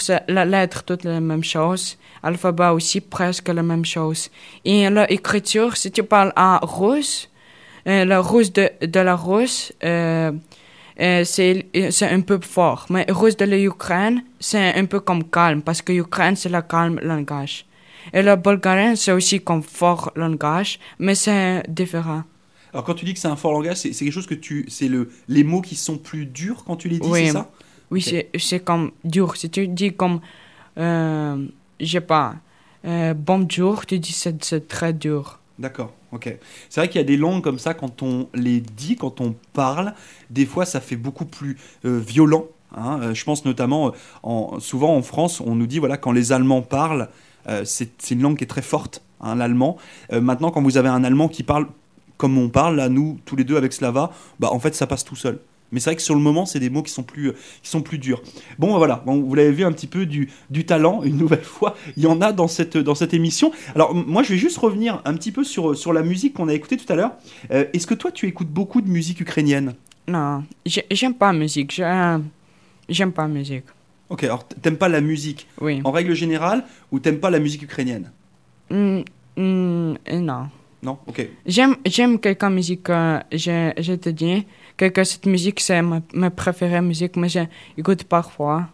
c'est la lettre, toutes la même chose. Alphabet aussi, presque la même chose. Et l'écriture, si tu parles en russe, euh, le russe de, de la russe, euh, euh, c'est un peu fort. Mais russe de l'Ukraine, c'est un peu comme calme, parce que l'Ukraine, c'est le calme langage. Et le bulgarien, c'est aussi comme fort langage, mais c'est différent. Alors quand tu dis que c'est un fort langage, c'est quelque chose que tu, c'est le, les mots qui sont plus durs quand tu les dis, Oui. c'est ça? Oui, Ok. c'est comme dur. Si tu dis comme, euh, je sais pas, euh, bonjour, tu dis c'est très dur. D'accord, ok. C'est vrai qu'il y a des langues comme ça, quand on les dit, quand on parle, des fois ça fait beaucoup plus euh, violent. hein. Euh, je pense notamment, euh, en, souvent en France, on nous dit, voilà, quand les Allemands parlent, c'est une langue qui est très forte, hein, l'allemand. Maintenant, quand vous avez un Allemand qui parle comme on parle, là, nous, tous les deux avec Slava, bah, en fait, ça passe tout seul. Mais c'est vrai que sur le moment, c'est des mots qui sont plus, euh, qui sont plus durs. Bon, voilà, Bon, vous l'avez vu un petit peu du, du talent, une nouvelle <laughs> fois, il y en a dans cette, dans cette émission. Alors, moi, je vais juste revenir un petit peu sur, sur la musique qu'on a écoutée tout à l'heure. Euh, Est-ce que toi, tu écoutes beaucoup de musique ukrainienne? Non, j'ai- j'aime pas la musique. j'ai- J'aime pas la musique. Ok, alors t'aimes pas la musique Oui. en règle générale ou t'aimes pas la musique ukrainienne? Mm, mm, non. Non? Ok. J'aime, j'aime quelques musiques, euh, je, je te dis, que, cette musique, c'est ma, ma préférée musique, mais j'écoute parfois.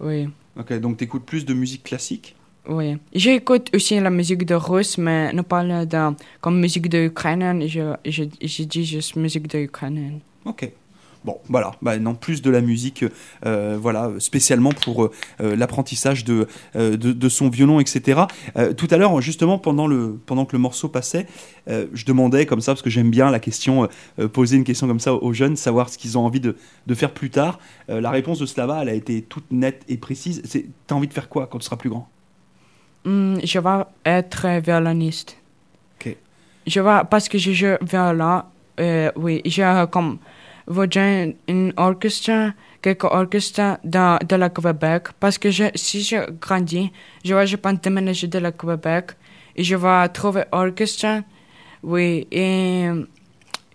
Oui, Ok, donc t'écoutes plus de musique classique? Oui. J'écoute aussi la musique de russe, mais ne parle de, comme musique de ukrainienne, je, je, je dis juste musique de ukrainienne. Ok. Bon, voilà, bah, non, plus de la musique, euh, voilà, spécialement pour euh, l'apprentissage de, euh, de, de son violon, etc. Euh, tout à l'heure, justement, pendant, le, pendant que le morceau passait, euh, je demandais comme ça, parce que j'aime bien la question, euh, poser une question comme ça aux jeunes, savoir ce qu'ils ont envie de, de faire plus tard. Euh, la réponse de Slava, elle a été toute nette et précise. T'as envie de faire quoi quand tu seras plus grand? Mm, je vais être violoniste. Ok. Je vais, parce que je joue violon, euh, oui, j'ai comme, rejoint un orchestre, quelques orchestres dans, de la Québec, parce que je, si je grandis, je vais, je pense, déménager de la Québec, et je vais trouver orchestre, oui, et,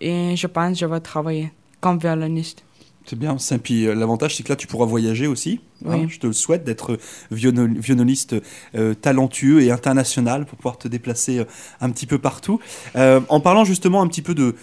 et je pense que je vais travailler comme violoniste. C'est bien, ça. Puis euh, l'avantage, c'est que là, tu pourras voyager aussi. hein. Je te le souhaite d'être violo- violoniste euh, talentueux et international pour pouvoir te déplacer euh, un petit peu partout. En parlant justement un petit peu de,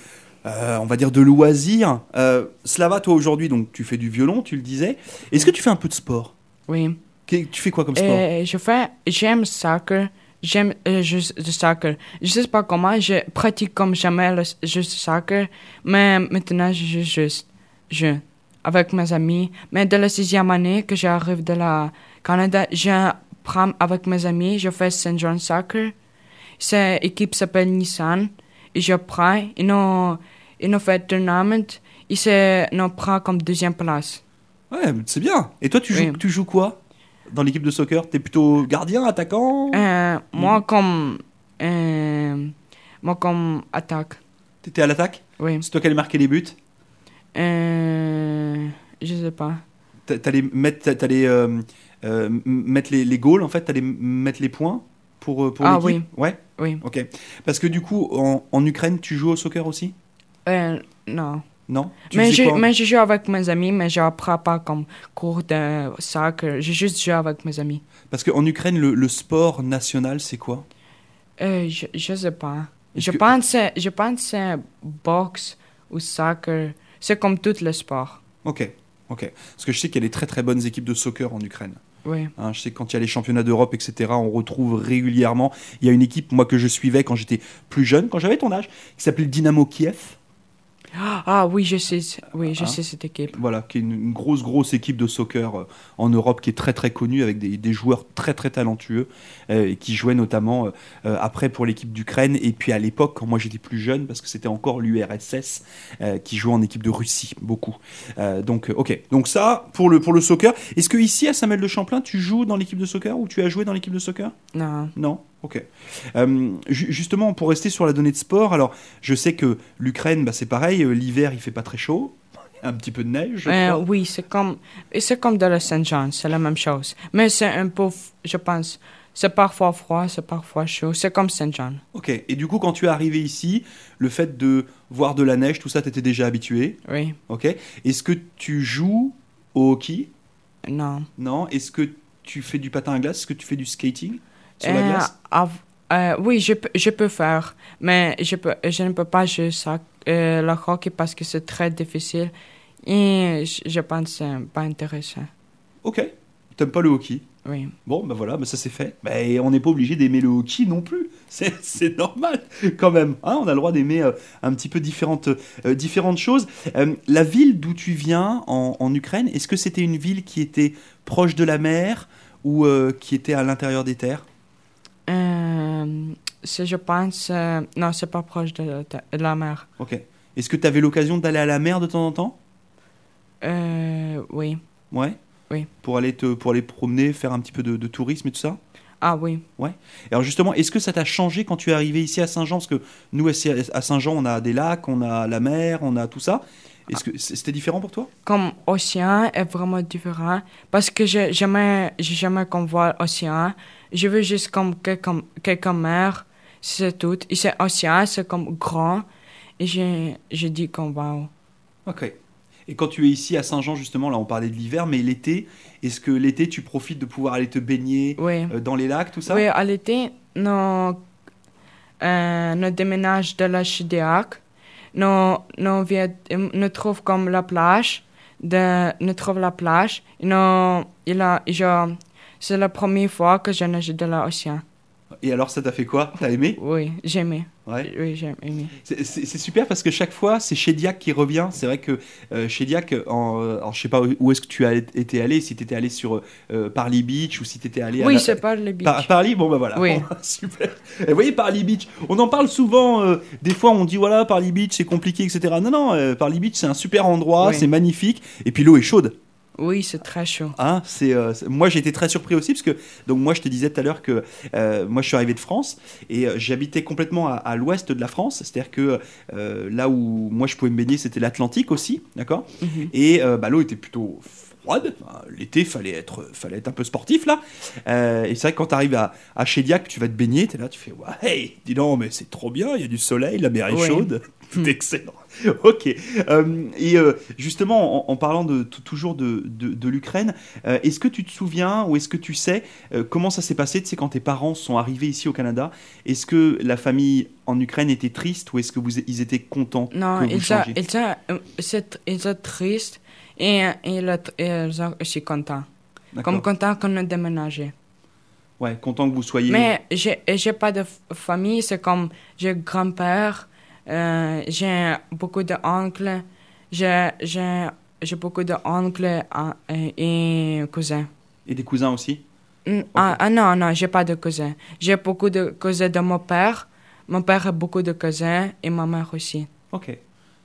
euh, on va dire, de loisirs, euh, Slava, toi aujourd'hui, donc tu fais du violon, tu le disais. Est-ce que tu fais un peu de sport? Oui. Tu fais quoi comme sport? Et je fais, j'aime soccer, j'aime euh, juste le soccer. Je sais pas comment, je pratique comme jamais le juste soccer, mais maintenant je joue juste, je, avec mes amis. Mais de la sixième année que j'arrive de la Canada, je prends avec mes amis, je fais Saint John Soccer. Cette équipe s'appelle Nissan, et je prends, et nous, et nous fait tournament, et c'est, nous prend comme deuxième place. Ouais, c'est bien. Et toi, tu joues, Oui. tu joues quoi dans l'équipe de soccer? T'es plutôt gardien, attaquant? Euh, moi, comme. euh, moi, comme attaque. T'étais à l'attaque? Oui. C'est toi qui allais marquer les buts? Euh, je sais pas. T'a- T'allais mettre, t'allais, euh, euh, mettre les, les goals, en fait, t'allais mettre les points pour, pour Ah, l'équipe? Ouais, Oui. ok. Parce que du coup, en, en Ukraine, tu joues au soccer aussi? Euh, non. Non? Tu Mais je, mais je joue avec mes amis, mais je n'apprends pas comme cours de soccer. Je juste joue avec mes amis. Parce qu'en Ukraine, le, le sport national, c'est quoi? Euh, je, je sais pas. Je que- pense, je pense que c'est boxe ou soccer. C'est comme tout le sport. Ok, ok. Parce que je sais qu'il y a des très très bonnes équipes de soccer en Ukraine. Oui. Hein, je sais que quand il y a les championnats d'Europe, etc., on retrouve régulièrement. Il y a une équipe, moi, que je suivais quand j'étais plus jeune, quand j'avais ton âge, qui s'appelait Dynamo Kiev. Ah oui, je sais. Oui, je Hein sais cette équipe. Voilà, qui est une, une grosse, grosse équipe de soccer euh, en Europe qui est très, très connue avec des, des joueurs très, très talentueux euh, et qui jouaient notamment euh, après pour l'équipe d'Ukraine et puis à l'époque, quand moi j'étais plus jeune, parce que c'était encore l'URSS euh, qui jouait en équipe de Russie, beaucoup. Donc, ok. Donc, ça, pour le, pour le soccer. Est-ce que ici à Samuel de Champlain, tu joues dans l'équipe de soccer ou tu as joué dans l'équipe de soccer? Non. non? Ok. Euh, ju- justement, pour rester sur la donnée de sport, alors je sais que l'Ukraine, bah, c'est pareil, euh, l'hiver il fait pas très chaud, un petit peu de neige. je Euh, crois. oui, c'est comme, c'est comme dans le Saint-Jean, c'est la même chose. Mais c'est un peu, je pense, c'est parfois froid, c'est parfois chaud. C'est comme Saint-Jean. Ok. Et du coup, quand tu es arrivé ici, le fait de voir de la neige, tout ça, t'étais déjà habitué? Oui. Ok. Est-ce que tu joues au hockey? Non. Non. Est-ce que tu fais du patin à glace? Est-ce que tu fais du skating? Sur la Euh, glace? euh, oui, je, peux- je peux faire, mais je, peux, je ne peux pas jouer ça, euh, le hockey parce que c'est très difficile et je, pense que c'est pas intéressant. Ok. T'aimes pas le hockey? Oui. Bon, ben voilà, ben ça c'est fait. Ben, on n'est pas obligé d'aimer le hockey non plus. <laughs> C'est c'est normal quand même. hein. on a le droit d'aimer euh, un petit peu différentes, différentes choses. La ville d'où tu viens en, en Ukraine, est-ce que c'était une ville qui était proche de la mer ou qui était à l'intérieur des terres? C'est, je pense, euh, non, c'est pas proche de, la- de la mer. Ok. Est-ce que tu avais l'occasion d'aller à la mer de temps en temps? Euh, oui. Ouais? Oui. Pour aller, te, pour aller promener, faire un petit peu de, de tourisme et tout ça? Ah oui. Alors justement, est-ce que ça t'a changé quand tu es arrivé ici à Saint-Jean? Parce que nous, à Saint-Jean, on a des lacs, on a la mer, on a tout ça. Est-ce que c'était différent pour toi? Comme océan est vraiment différent parce que je jamais, j'ai jamais qu'on voit océan. Je veux juste comme quelques, quelques mers, c'est tout. Et c'est océan, c'est comme grand. Et j'ai, j'ai dit comme wow. Ok. Et quand tu es ici à Saint-Jean, justement, là on parlait de l'hiver, mais l'été, est-ce que l'été tu profites de pouvoir aller te baigner Oui. euh, dans les lacs, tout ça? Oui, à l'été, nous, euh, de la Chidiac. Nous, nous, vient- nous trouvons comme la plage. De, nous trouvons la plage. Nous, il a, je, c'est la première fois que je nage de l'océan. Et alors ça t'a fait quoi? T'as aimé? Oui, j'ai aimé. Ouais. Oui, j'ai aimé. C'est- super parce que chaque fois, c'est Shediac qui revient. C'est vrai que euh, Shediac, en, alors je sais pas où est-ce que tu as été allé, si tu étais allé sur euh, Parly Beach ou si tu étais allé à Oui, la- c'est pas le beach. Par- Parly, bon bah voilà, Oui. <laughs> super. Et vous voyez Parly Beach, on en parle souvent. euh, des fois, on dit voilà Parly Beach c'est compliqué, etc. Non non, euh, Parly Beach c'est un super endroit, Oui. c'est magnifique, et puis l'eau est chaude. Oui, c'est très chaud. Hein, c'est, euh, c'est- moi j'ai été très surpris aussi parce que donc moi je te disais tout à l'heure que euh, moi je suis arrivé de France et euh, j'habitais complètement à, à l'ouest de la France, c'est-à-dire que euh, là où moi je pouvais me baigner c'était l'Atlantique aussi, d'accord? Mhm. Et bah, l'eau était plutôt froide. L'été fallait être fallait être un peu sportif là. Et c'est vrai que quand tu arrives à, à Chédiac, tu vas te baigner, tu es là, tu fais ouais, hey, dis donc mais c'est trop bien, il y a du soleil, la mer est chaude, <laughs> excellent. ok. Euh, et euh, justement, en, en parlant de, toujours de, de, de l'Ukraine, euh, est-ce que tu te souviens ou est-ce que tu sais comment ça s'est passé? Tu sais, quand tes parents sont arrivés ici au Canada, est-ce que la famille en Ukraine était triste ou est-ce que vous, ils étaient contents Non, que vous ils sont tristes et, ils, aussi contents. Comme contents qu'on a déménagé. Ouais, content que vous soyez. Mais j'ai pas de famille, c'est comme j'ai grand-père, euh, j'ai beaucoup d'oncles, j'ai j'ai j'ai beaucoup d'oncles et, et cousins. Et des cousins aussi? Mm, Ah, ah non, non, j'ai pas de cousins. J'ai beaucoup de cousins de mon père. Mon père a beaucoup de cousins et ma mère aussi. Ok,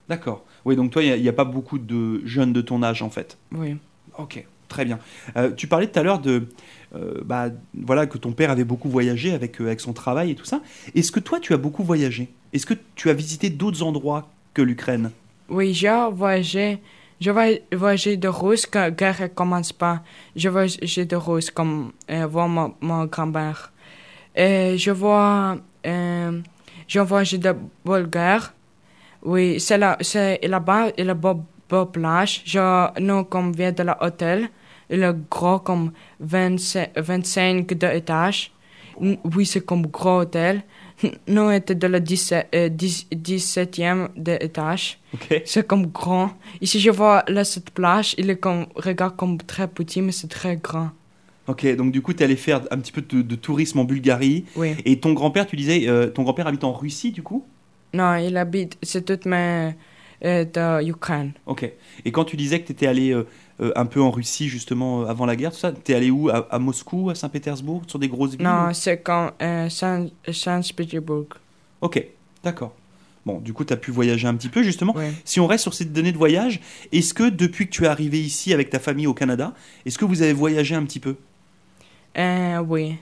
d'accord. Oui, donc toi, il n'y a, pas beaucoup de jeunes de ton âge en fait. Oui. Ok, très bien. Euh, tu parlais tout à l'heure de, euh, bah, voilà, que ton père avait beaucoup voyagé avec, euh, avec son travail et tout ça. Est-ce que toi, tu as beaucoup voyagé? Est-ce que tu as visité d'autres endroits que l'Ukraine? Oui, j'ai voyagé. Je voyager de Russe quand la guerre ne commence pas. Je voyager de Russe comme euh, voir mon, grand-père. Et je vois, euh, je voyagé de Bulgarie Oui, c'est là, c'est là-bas, il y a beau, beau plage. Genre, nous, comme vient de l'hôtel, il est gros comme 25, 25 de étages. Oui, c'est comme gros hôtel. <laughs> Nous, était de la 17, euh, 10 17e de étage. C'est comme grand. Ici, je vois là, cette plage, il est comme, regarde comme très petit, mais c'est très grand. Ok, donc du coup, tu es allé faire un petit peu de, de tourisme en Bulgarie. Oui. Et ton grand-père, tu disais, euh, ton grand-père habite en Russie, du coup? Non, il habite, c'est toute ma, de Ukraine. Ok. Et quand tu disais que tu étais allé euh, euh, un peu en Russie, justement, euh, avant la guerre, tout ça, tu es allé où? À, à Moscou, à Saint-Pétersbourg, sur des grosses villes? Non, c'est euh, Saint- Saint-Pétersbourg. Ok, d'accord. Bon, du coup, tu as pu voyager un petit peu, justement. Si on reste sur cette donnée de voyage, est-ce que depuis que tu es arrivé ici avec ta famille au Canada, est-ce que vous avez voyagé un petit peu? Euh, oui.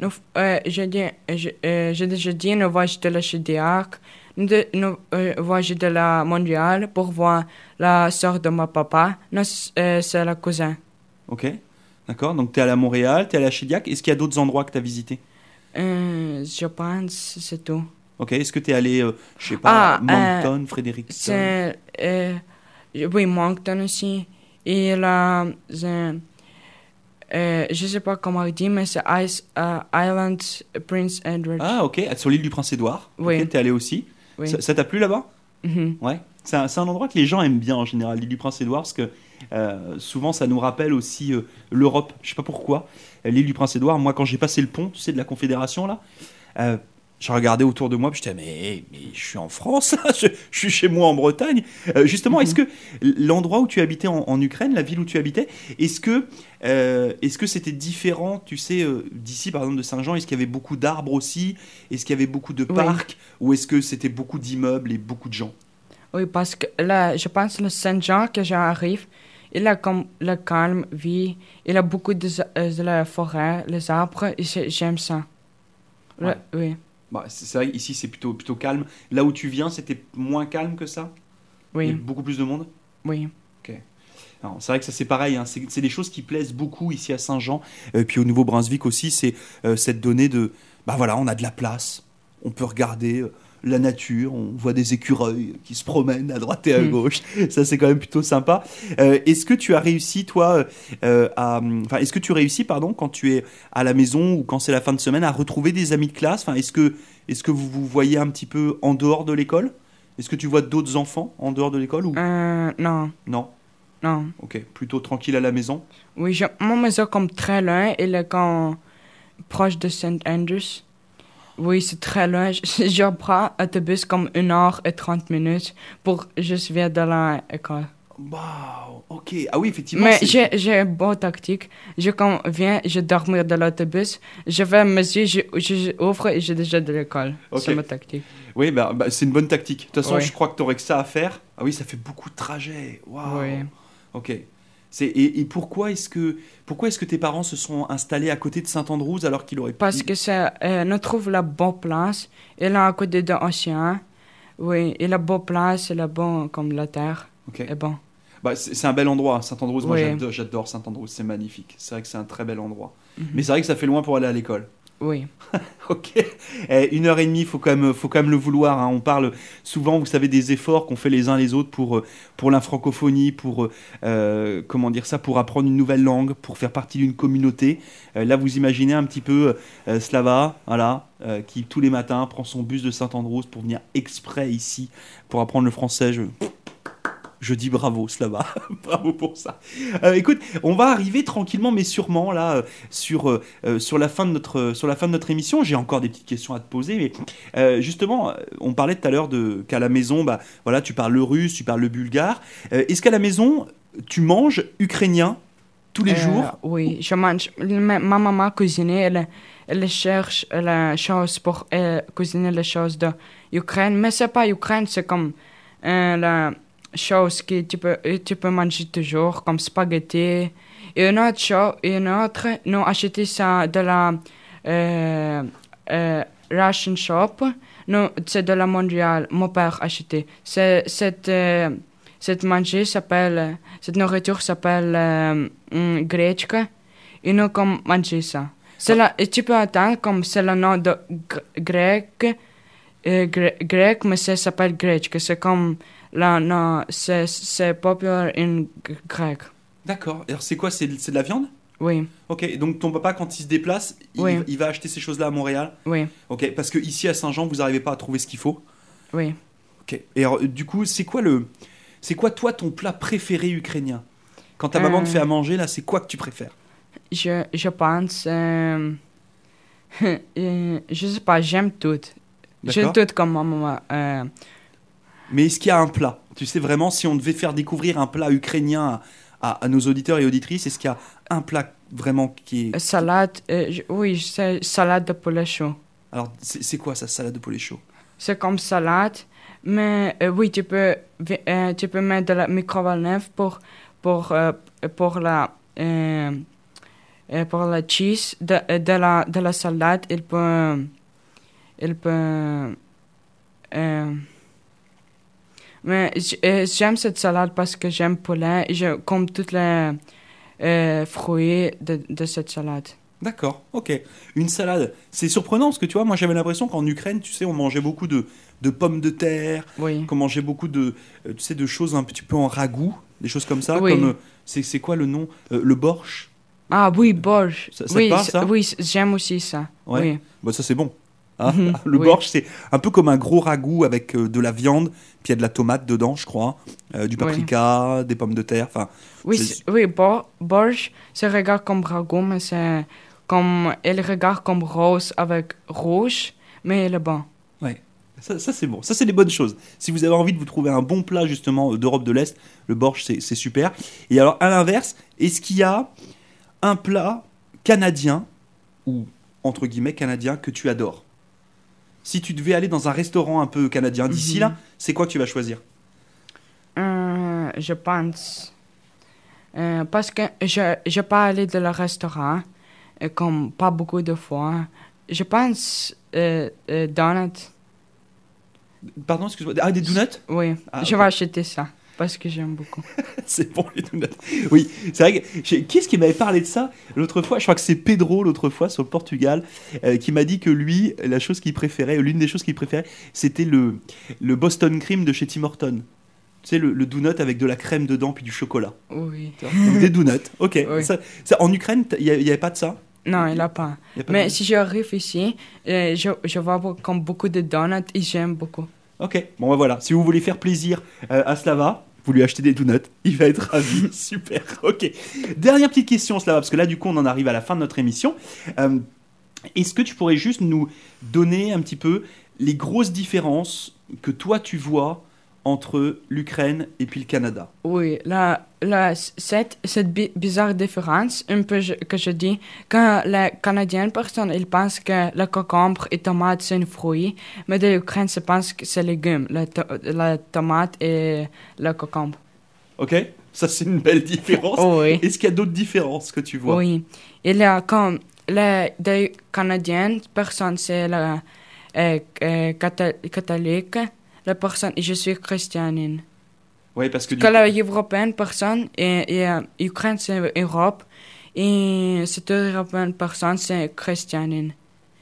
Nous, euh, je dis, je, euh, je déjà dit, nous voyageons de la CDAC, nous, nous euh, voyageons de la mondiale pour voir la soeur de mon papa. Euh, c'est la cousin. Ok, d'accord. Donc, tu es allé à Montréal, tu es allé à Chediac. Est-ce qu'il y a d'autres endroits que tu as visités? Euh, je pense, c'est tout. Ok, est-ce que tu es allé, euh, je sais pas, Ah, Moncton, Fredericton? oui, Moncton aussi. Et là, je sais pas comment on dit, mais c'est Ice, Island Prince Edward. Ah, ok, sur l'île du Prince-Édouard. Oui. Ok, t'es allé aussi. Oui. Ça t'a plu là-bas? Mhm. Ouais. C'est un, endroit que les gens aiment bien en général, l'île du Prince-Édouard, parce que euh, souvent ça nous rappelle aussi euh, l'Europe. Je sais pas pourquoi. L'île du Prince-Édouard, moi quand j'ai passé le pont, tu sais, de la Confédération là, euh, je regardais autour de moi, puis j'étais mais, mais je suis en France, là, <laughs> je, je suis chez moi en Bretagne. Euh, justement, est-ce que l'endroit où tu habitais en, en Ukraine, la ville où tu habitais, est-ce que euh, est-ce que c'était différent, tu sais, euh, d'ici par exemple de Saint-Jean Est-ce qu'il y avait beaucoup d'arbres aussi? Est-ce qu'il y avait beaucoup de Oui. parcs? Ou est-ce que c'était beaucoup d'immeubles et beaucoup de gens? Oui, parce que là, je pense le Saint-Jean que j'arrive, il a comme le calme, vie, il a beaucoup de, de la forêt, les arbres, et j'ai- j'aime ça. Le- oui, Bah, c'est vrai, ici c'est plutôt, plutôt calme. Là où tu viens, c'était moins calme que ça? Il y a oui, beaucoup plus de monde? Oui. C'est vrai que ça c'est pareil, hein. c'est des choses qui plaisent beaucoup ici à Saint-Jean, et puis au Nouveau-Brunswick aussi, c'est euh, cette donnée de, bah voilà, on a de la place, on peut regarder euh, la nature, on voit des écureuils qui se promènent à droite et à Mm. gauche, ça c'est quand même plutôt sympa. Euh, est-ce que tu as réussi toi, euh, à, enfin est-ce que tu réussis pardon quand tu es à la maison ou quand c'est la fin de semaine à retrouver des amis de classe, enfin est-ce que est-ce que vous vous voyez un petit peu en dehors de l'école? Est-ce que tu vois d'autres enfants en dehors de l'école ou? Euh, non, non? Non. Ok, plutôt tranquille à la maison? Oui, je, mon maison comme très loin, il est comme proche de St. Andrews. Oui, c'est très loin. Je, je prends autobus comme 1 heure et 30 minutes pour juste venir de l'école. Wow, ok. Ah oui, effectivement. Mais j'ai, j'ai une bonne tactique. Je quand viens, je dormir dans l'autobus, je vais mes yeux, je, je, ouvre et j'ai déjà de l'école. Ok. C'est ma tactique. Oui, bah, bah, c'est une bonne tactique. De toute façon, Oui. je crois que tu aurais que ça à faire. Ah oui, ça fait beaucoup de trajets. Waouh. Oui. Ok. C'est, et, et pourquoi est-ce que pourquoi est-ce que tes parents se sont installés à côté de Saint-Andrews alors qu'il aurait Parce que c'est, euh, on trouve la bonne place. Il est à côté de. Oui, il a bonne place, il est bon comme la terre. Ok. est bon. Bah, c'est, c'est un bel endroit, Saint-Andrews. Moi, j'adore Saint-Andrews. C'est magnifique. C'est vrai que c'est un très bel endroit. Mhm. Mais c'est vrai que ça fait loin pour aller à l'école. Oui. <laughs> Ok. Eh, une heure et demie, faut faut quand même le vouloir. hein. On parle souvent, vous savez, des efforts qu'on fait les uns les autres pour euh, pour la francophonie, pour euh, euh, comment dire ça, pour apprendre une nouvelle langue, pour faire partie d'une communauté. Là, vous imaginez un petit peu Slava, voilà, qui tous les matins prend son bus de Saint-Andrews pour venir exprès ici pour apprendre le français. Je je dis bravo, Slava. <laughs> bravo pour ça. Euh, écoute, on va arriver tranquillement mais sûrement là euh, sur, euh, sur, la fin de notre, sur la fin de notre émission. J'ai encore des petites questions à te poser. Mais justement, on parlait tout à l'heure de qu'à la maison, bah, voilà, tu parles le russe, tu parles le bulgare. Est-ce qu'à la maison, tu manges ukrainien tous les jours? Oui, je mange. Ma, ma maman cuisine, elle, elle cherche la chose pour cuisiner les choses de Ukraine. Mais c'est pas Ukraine, c'est comme la chose que tu peux, euh, tu peux manger toujours, comme spaghetti. Et une autre chose, une autre, nous acheté ça de la euh, euh, Russian shop. Non, c'est de la mondiale. Mon père acheté. C'est, cette, euh, cette manger s'appelle, cette nourriture s'appelle euh, hum, gretchka. Et nous, comme manger ça. C'est la, tu peux attendre comme c'est le nom de gr- grec. grec, mais ça s'appelle grec, que c'est comme là, non, c'est c'est populaire en g- grec. D'accord. Alors c'est quoi? C'est c'est de la viande? Oui, Ok, donc ton papa, quand il se déplace, il, Oui. il va acheter ces choses-là à Montréal? Oui, Ok, parce que ici à Saint-Jean, vous n'arrivez pas à trouver ce qu'il faut? Oui. Ok. Et alors, du coup, c'est quoi le, c'est quoi toi ton plat préféré ukrainien? Quand ta maman te Euh. fait à manger là, c'est quoi que tu préfères? Je, je pense. euh, <laughs> euh, je sais pas, j'aime tout. J'aime tout comme ma maman. euh, Mais est-ce qu'il y a un plat? Tu sais vraiment, si on devait faire découvrir un plat ukrainien à, à- à nos auditeurs et auditrices, est-ce qu'il y a un plat vraiment qui est salade, euh, oui, c'est salade de poulet chaud. Alors, c'est quoi ça, salade de poulet chaud? C'est comme salade, mais euh, oui, tu peux, euh, tu peux mettre de la microvalve pour, pour, euh, pour la. euh, euh, pour la cheese de, euh, de, la, de la salade, il peut. Il peut. Mais euh, j'aime cette salade parce que j'aime et je comme tous les euh, fruits de, de cette salade. D'accord, ok. Une salade, c'est surprenant parce que tu vois, moi j'avais l'impression qu'en Ukraine, tu sais, on mangeait beaucoup de, de pommes de terre, Oui. qu'on mangeait beaucoup de, euh, tu sais, de choses un petit peu en ragoût, des choses comme ça, Oui. comme, c'est c'est quoi le nom Euh, Le borsch? Ah oui, borsch. Ça- ça te oui, parle, ça? oui, j'aime aussi ça. Ouais. Oui. Bah ça c'est bon. Hein Mhm, <laughs> le oui. borsch, c'est un peu comme un gros ragoût avec euh, de la viande, puis il y a de la tomate dedans, je crois, euh, du paprika, des pommes de terre, enfin, Oui, oui bor- borsch, c'est regarde comme ragoût, mais c'est comme. Elle regarde comme rose avec rouge, mais elle est bon. Ça, ça, c'est bon, ça c'est des bonnes choses. Si vous avez envie de vous trouver un bon plat justement euh, d'Europe de l'Est, le borsch c'est super. Et alors à l'inverse, est-ce qu'il y a un plat canadien ou entre guillemets canadien que tu adores? Si tu devais aller dans un restaurant un peu canadien d'ici Mhm. là, c'est quoi que tu vas choisir Euh, je pense. Euh, parce que je je pas allé dans le restaurant, euh, comme pas beaucoup de fois. Je pense euh, euh, donut. Pardon, excuse-moi. Ah des donuts? Oui, Ah, je vais acheter ça parce que j'aime beaucoup. <laughs> C'est bon les donuts. Oui, c'est vrai que j'ai- qui est-ce qui m'avait parlé de ça? L'autre fois Je crois que c'est Pedro l'autre fois sur le Portugal euh, qui m'a dit que lui, la chose qu'il préférait, l'une des choses qu'il préférait, c'était le, le Boston Cream de chez Tim Horton. Tu sais, le, le donut avec de la crème dedans puis du chocolat. Oui. Donc des donuts. <laughs> Ok. Oui. Ça, ça- en Ukraine, il n'y avait pas de ça? Non, il a pas. Y a pas Mais si j'arrive ici, euh, je, je vois comme beaucoup de donuts et j'aime beaucoup. Ok. Bon, bah voilà. Si vous voulez faire plaisir euh, à Slava, vous lui achetez des donuts. Il va être ravi. <laughs> Super. Ok. Dernière petite question, Slava, parce que là, du coup, on en arrive à la fin de notre émission. Euh, Est-ce que tu pourrais juste nous donner un petit peu les grosses différences que toi, tu vois entre l'Ukraine et puis le Canada Oui, là cette, cette bi- bizarre différence, un peu je- que je dis, quand les Canadiennes personnes, ils pensent que le concombre et tomate, c'est un fruit, mais de l'Ukraine, ils pensent que c'est légume, la, to- la tomate et le concombre. Ok? Ça, c'est une belle différence. Oh oui. Est-ce qu'il y a d'autres différences que tu vois? Oui. Il y a comme les des Canadiennes, personne c'est la euh, euh, catho- catholique, la personne, je suis chrétienne. Ouais, parce que du Que la européenne personne et, et euh, Ukraine c'est Europe et cette européenne personne c'est chrétienne.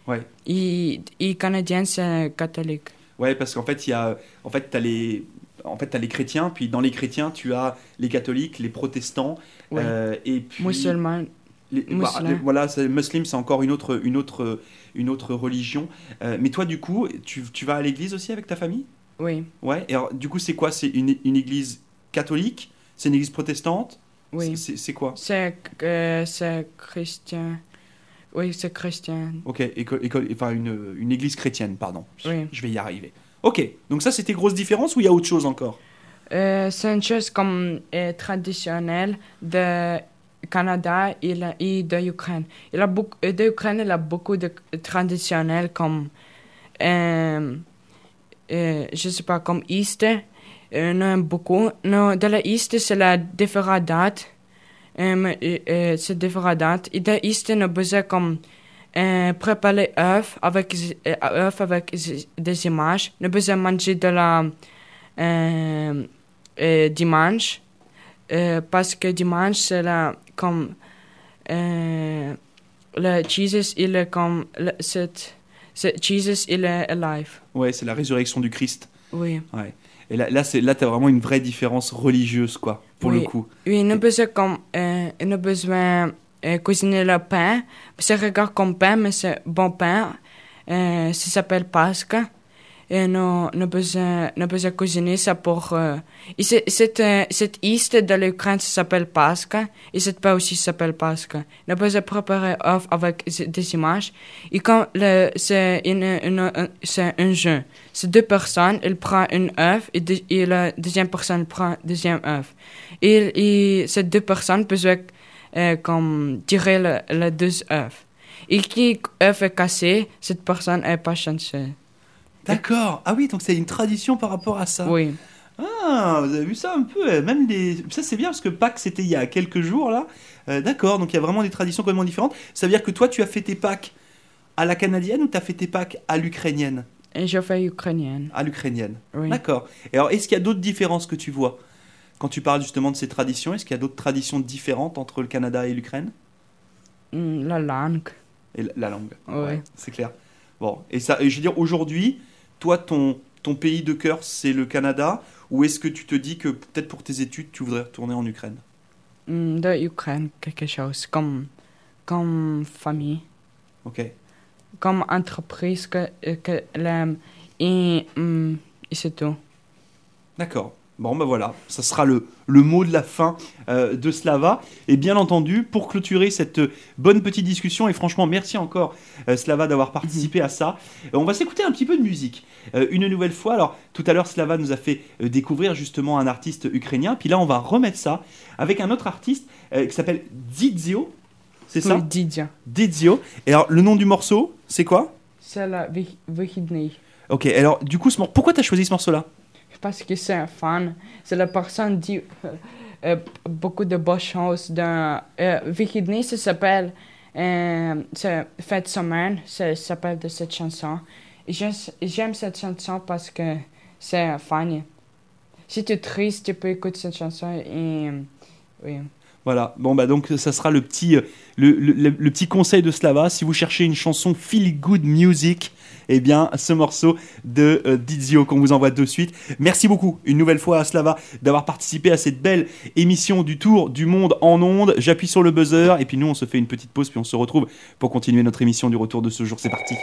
Ouais. Et, et canadienne c'est catholique. Ouais, parce qu'en fait, il y a, en fait, t'as les, en fait, t'as les chrétiens, puis dans les chrétiens, tu as les catholiques, les protestants, Oui. euh, et puis Musulman. les- bah, musulmans. les- voilà, musulman, c'est encore une autre, une autre, une autre religion. Euh, mais toi, du coup, tu, tu vas à l'église aussi avec ta famille? Oui. Ouais. Et alors, du coup, c'est quoi? C'est une, une église catholique? C'est une église protestante? Oui. C'est- quoi? C'est euh, chrétien. Oui, c'est chrétien. Ok, école, école, enfin une, une église chrétienne, pardon. Je- Oui. Je vais y arriver. Ok, donc ça, c'était grosse différence ou il y a autre chose encore? Euh, c'est une chose comme euh, traditionnelle de Canada et, la- et de Ukraine. Il a beaucoup, euh, de Ukraine, il a beaucoup de traditionnels comme, euh, euh, je sais pas, comme Easter. Euh, non, beaucoup. Non, de la c'est la différente date. Euh, euh, euh, c'est différentes. Et de Easter, on a besoin comme préparer œufs avec, avec des images. On a besoin manger de la dimanche parce que dimanche c'est la comme le Jesus il est comme le- c'est Jesus, il est alive. Ouais, c'est la résurrection du Christ. Oui. Ouais. Et là, là, c'est, là, t'as vraiment une vraie différence religieuse, quoi, pour le coup. Oui, il a besoin comme, euh, il a besoin euh, cuisiner le pain. C'est regarde comme pain, mais c'est bon pain. Euh, ça s'appelle Pâques. Ça pour. Euh, et c'est, c'est, euh, cette East de l'Ukraine, s'appelle Pâques. Et cette pain aussi s'appelle Pâques. Nous besoin préparer œuf avec des images. Et quand c'est un- jeu. C'est deux personnes, il prend une œuf et, la deuxième personne prend deuxième œuf. Et, ces deux personnes peuvent euh, comme tirer le, le deux œufs. Et qui œuf est cassé, cette personne n'est pas chanceuse. D'accord. Ah oui, donc c'est une tradition par rapport à ça. Oui. Ah, vous avez vu ça un peu euh, Même les... Ça, c'est bien parce que Pâques, c'était il y a quelques jours, là. Euh, D'accord, donc il y a vraiment des traditions complètement différentes. Ça veut dire que toi, tu as fait tes Pâques à la canadienne ou tu as fait tes Pâques à l'ukrainienne? Et je fais ukrainienne. À l'ukrainienne. Oui. D'accord. Et alors, est-ce qu'il y a d'autres différences que tu vois? Quand tu parles justement de ces traditions, est-ce qu'il y a d'autres traditions différentes entre le Canada et l'Ukraine? Mm, La langue. Et la- la langue. Ouais. c'est clair. Bon, et ça, et je veux dire, aujourd'hui, toi, ton, ton pays de cœur, c'est le Canada Ou est-ce que tu te dis que peut-être pour tes études, tu voudrais retourner en Ukraine? Mm, De Ukraine, quelque chose. Comme, comme famille. Ok. Comme entreprise que, euh, que. Et, mm, et c'est tout. D'accord. Bon, ben voilà, ça sera le, le mot de la fin euh, de Slava. Et bien entendu, pour clôturer cette bonne petite discussion, et franchement, merci encore euh, Slava d'avoir participé à ça, euh, on va s'écouter un petit peu de musique. Une nouvelle fois, alors tout à l'heure, Slava nous a fait découvrir justement un artiste ukrainien, puis là, on va remettre ça avec un autre artiste qui s'appelle Dizio. C'est ça? Oui, Didier. Dizio. Et alors, le nom du morceau, c'est quoi? C'est la. Ok, alors du coup, ce mor- pourquoi tu as choisi ce morceau-là? Parce que c'est un fan. C'est la personne qui dit euh, beaucoup de bonnes choses. Euh, Vyhydny, ça s'appelle euh, Fête semaine. Ça s'appelle de cette chanson. J'aime cette chanson parce que c'est funny. Si tu es triste, tu peux écouter cette chanson et... Oui. Voilà, bon bah donc ça sera le petit, euh, le- le petit conseil de Slava. Si vous cherchez une chanson feel good music, eh bien ce morceau de euh, Dizio qu'on vous envoie de suite. Merci beaucoup une nouvelle fois à Slava d'avoir participé à cette belle émission du Tour du Monde en ondes. J'appuie sur le buzzer et puis nous on se fait une petite pause puis on se retrouve pour continuer notre émission du retour de ce jour. C'est parti.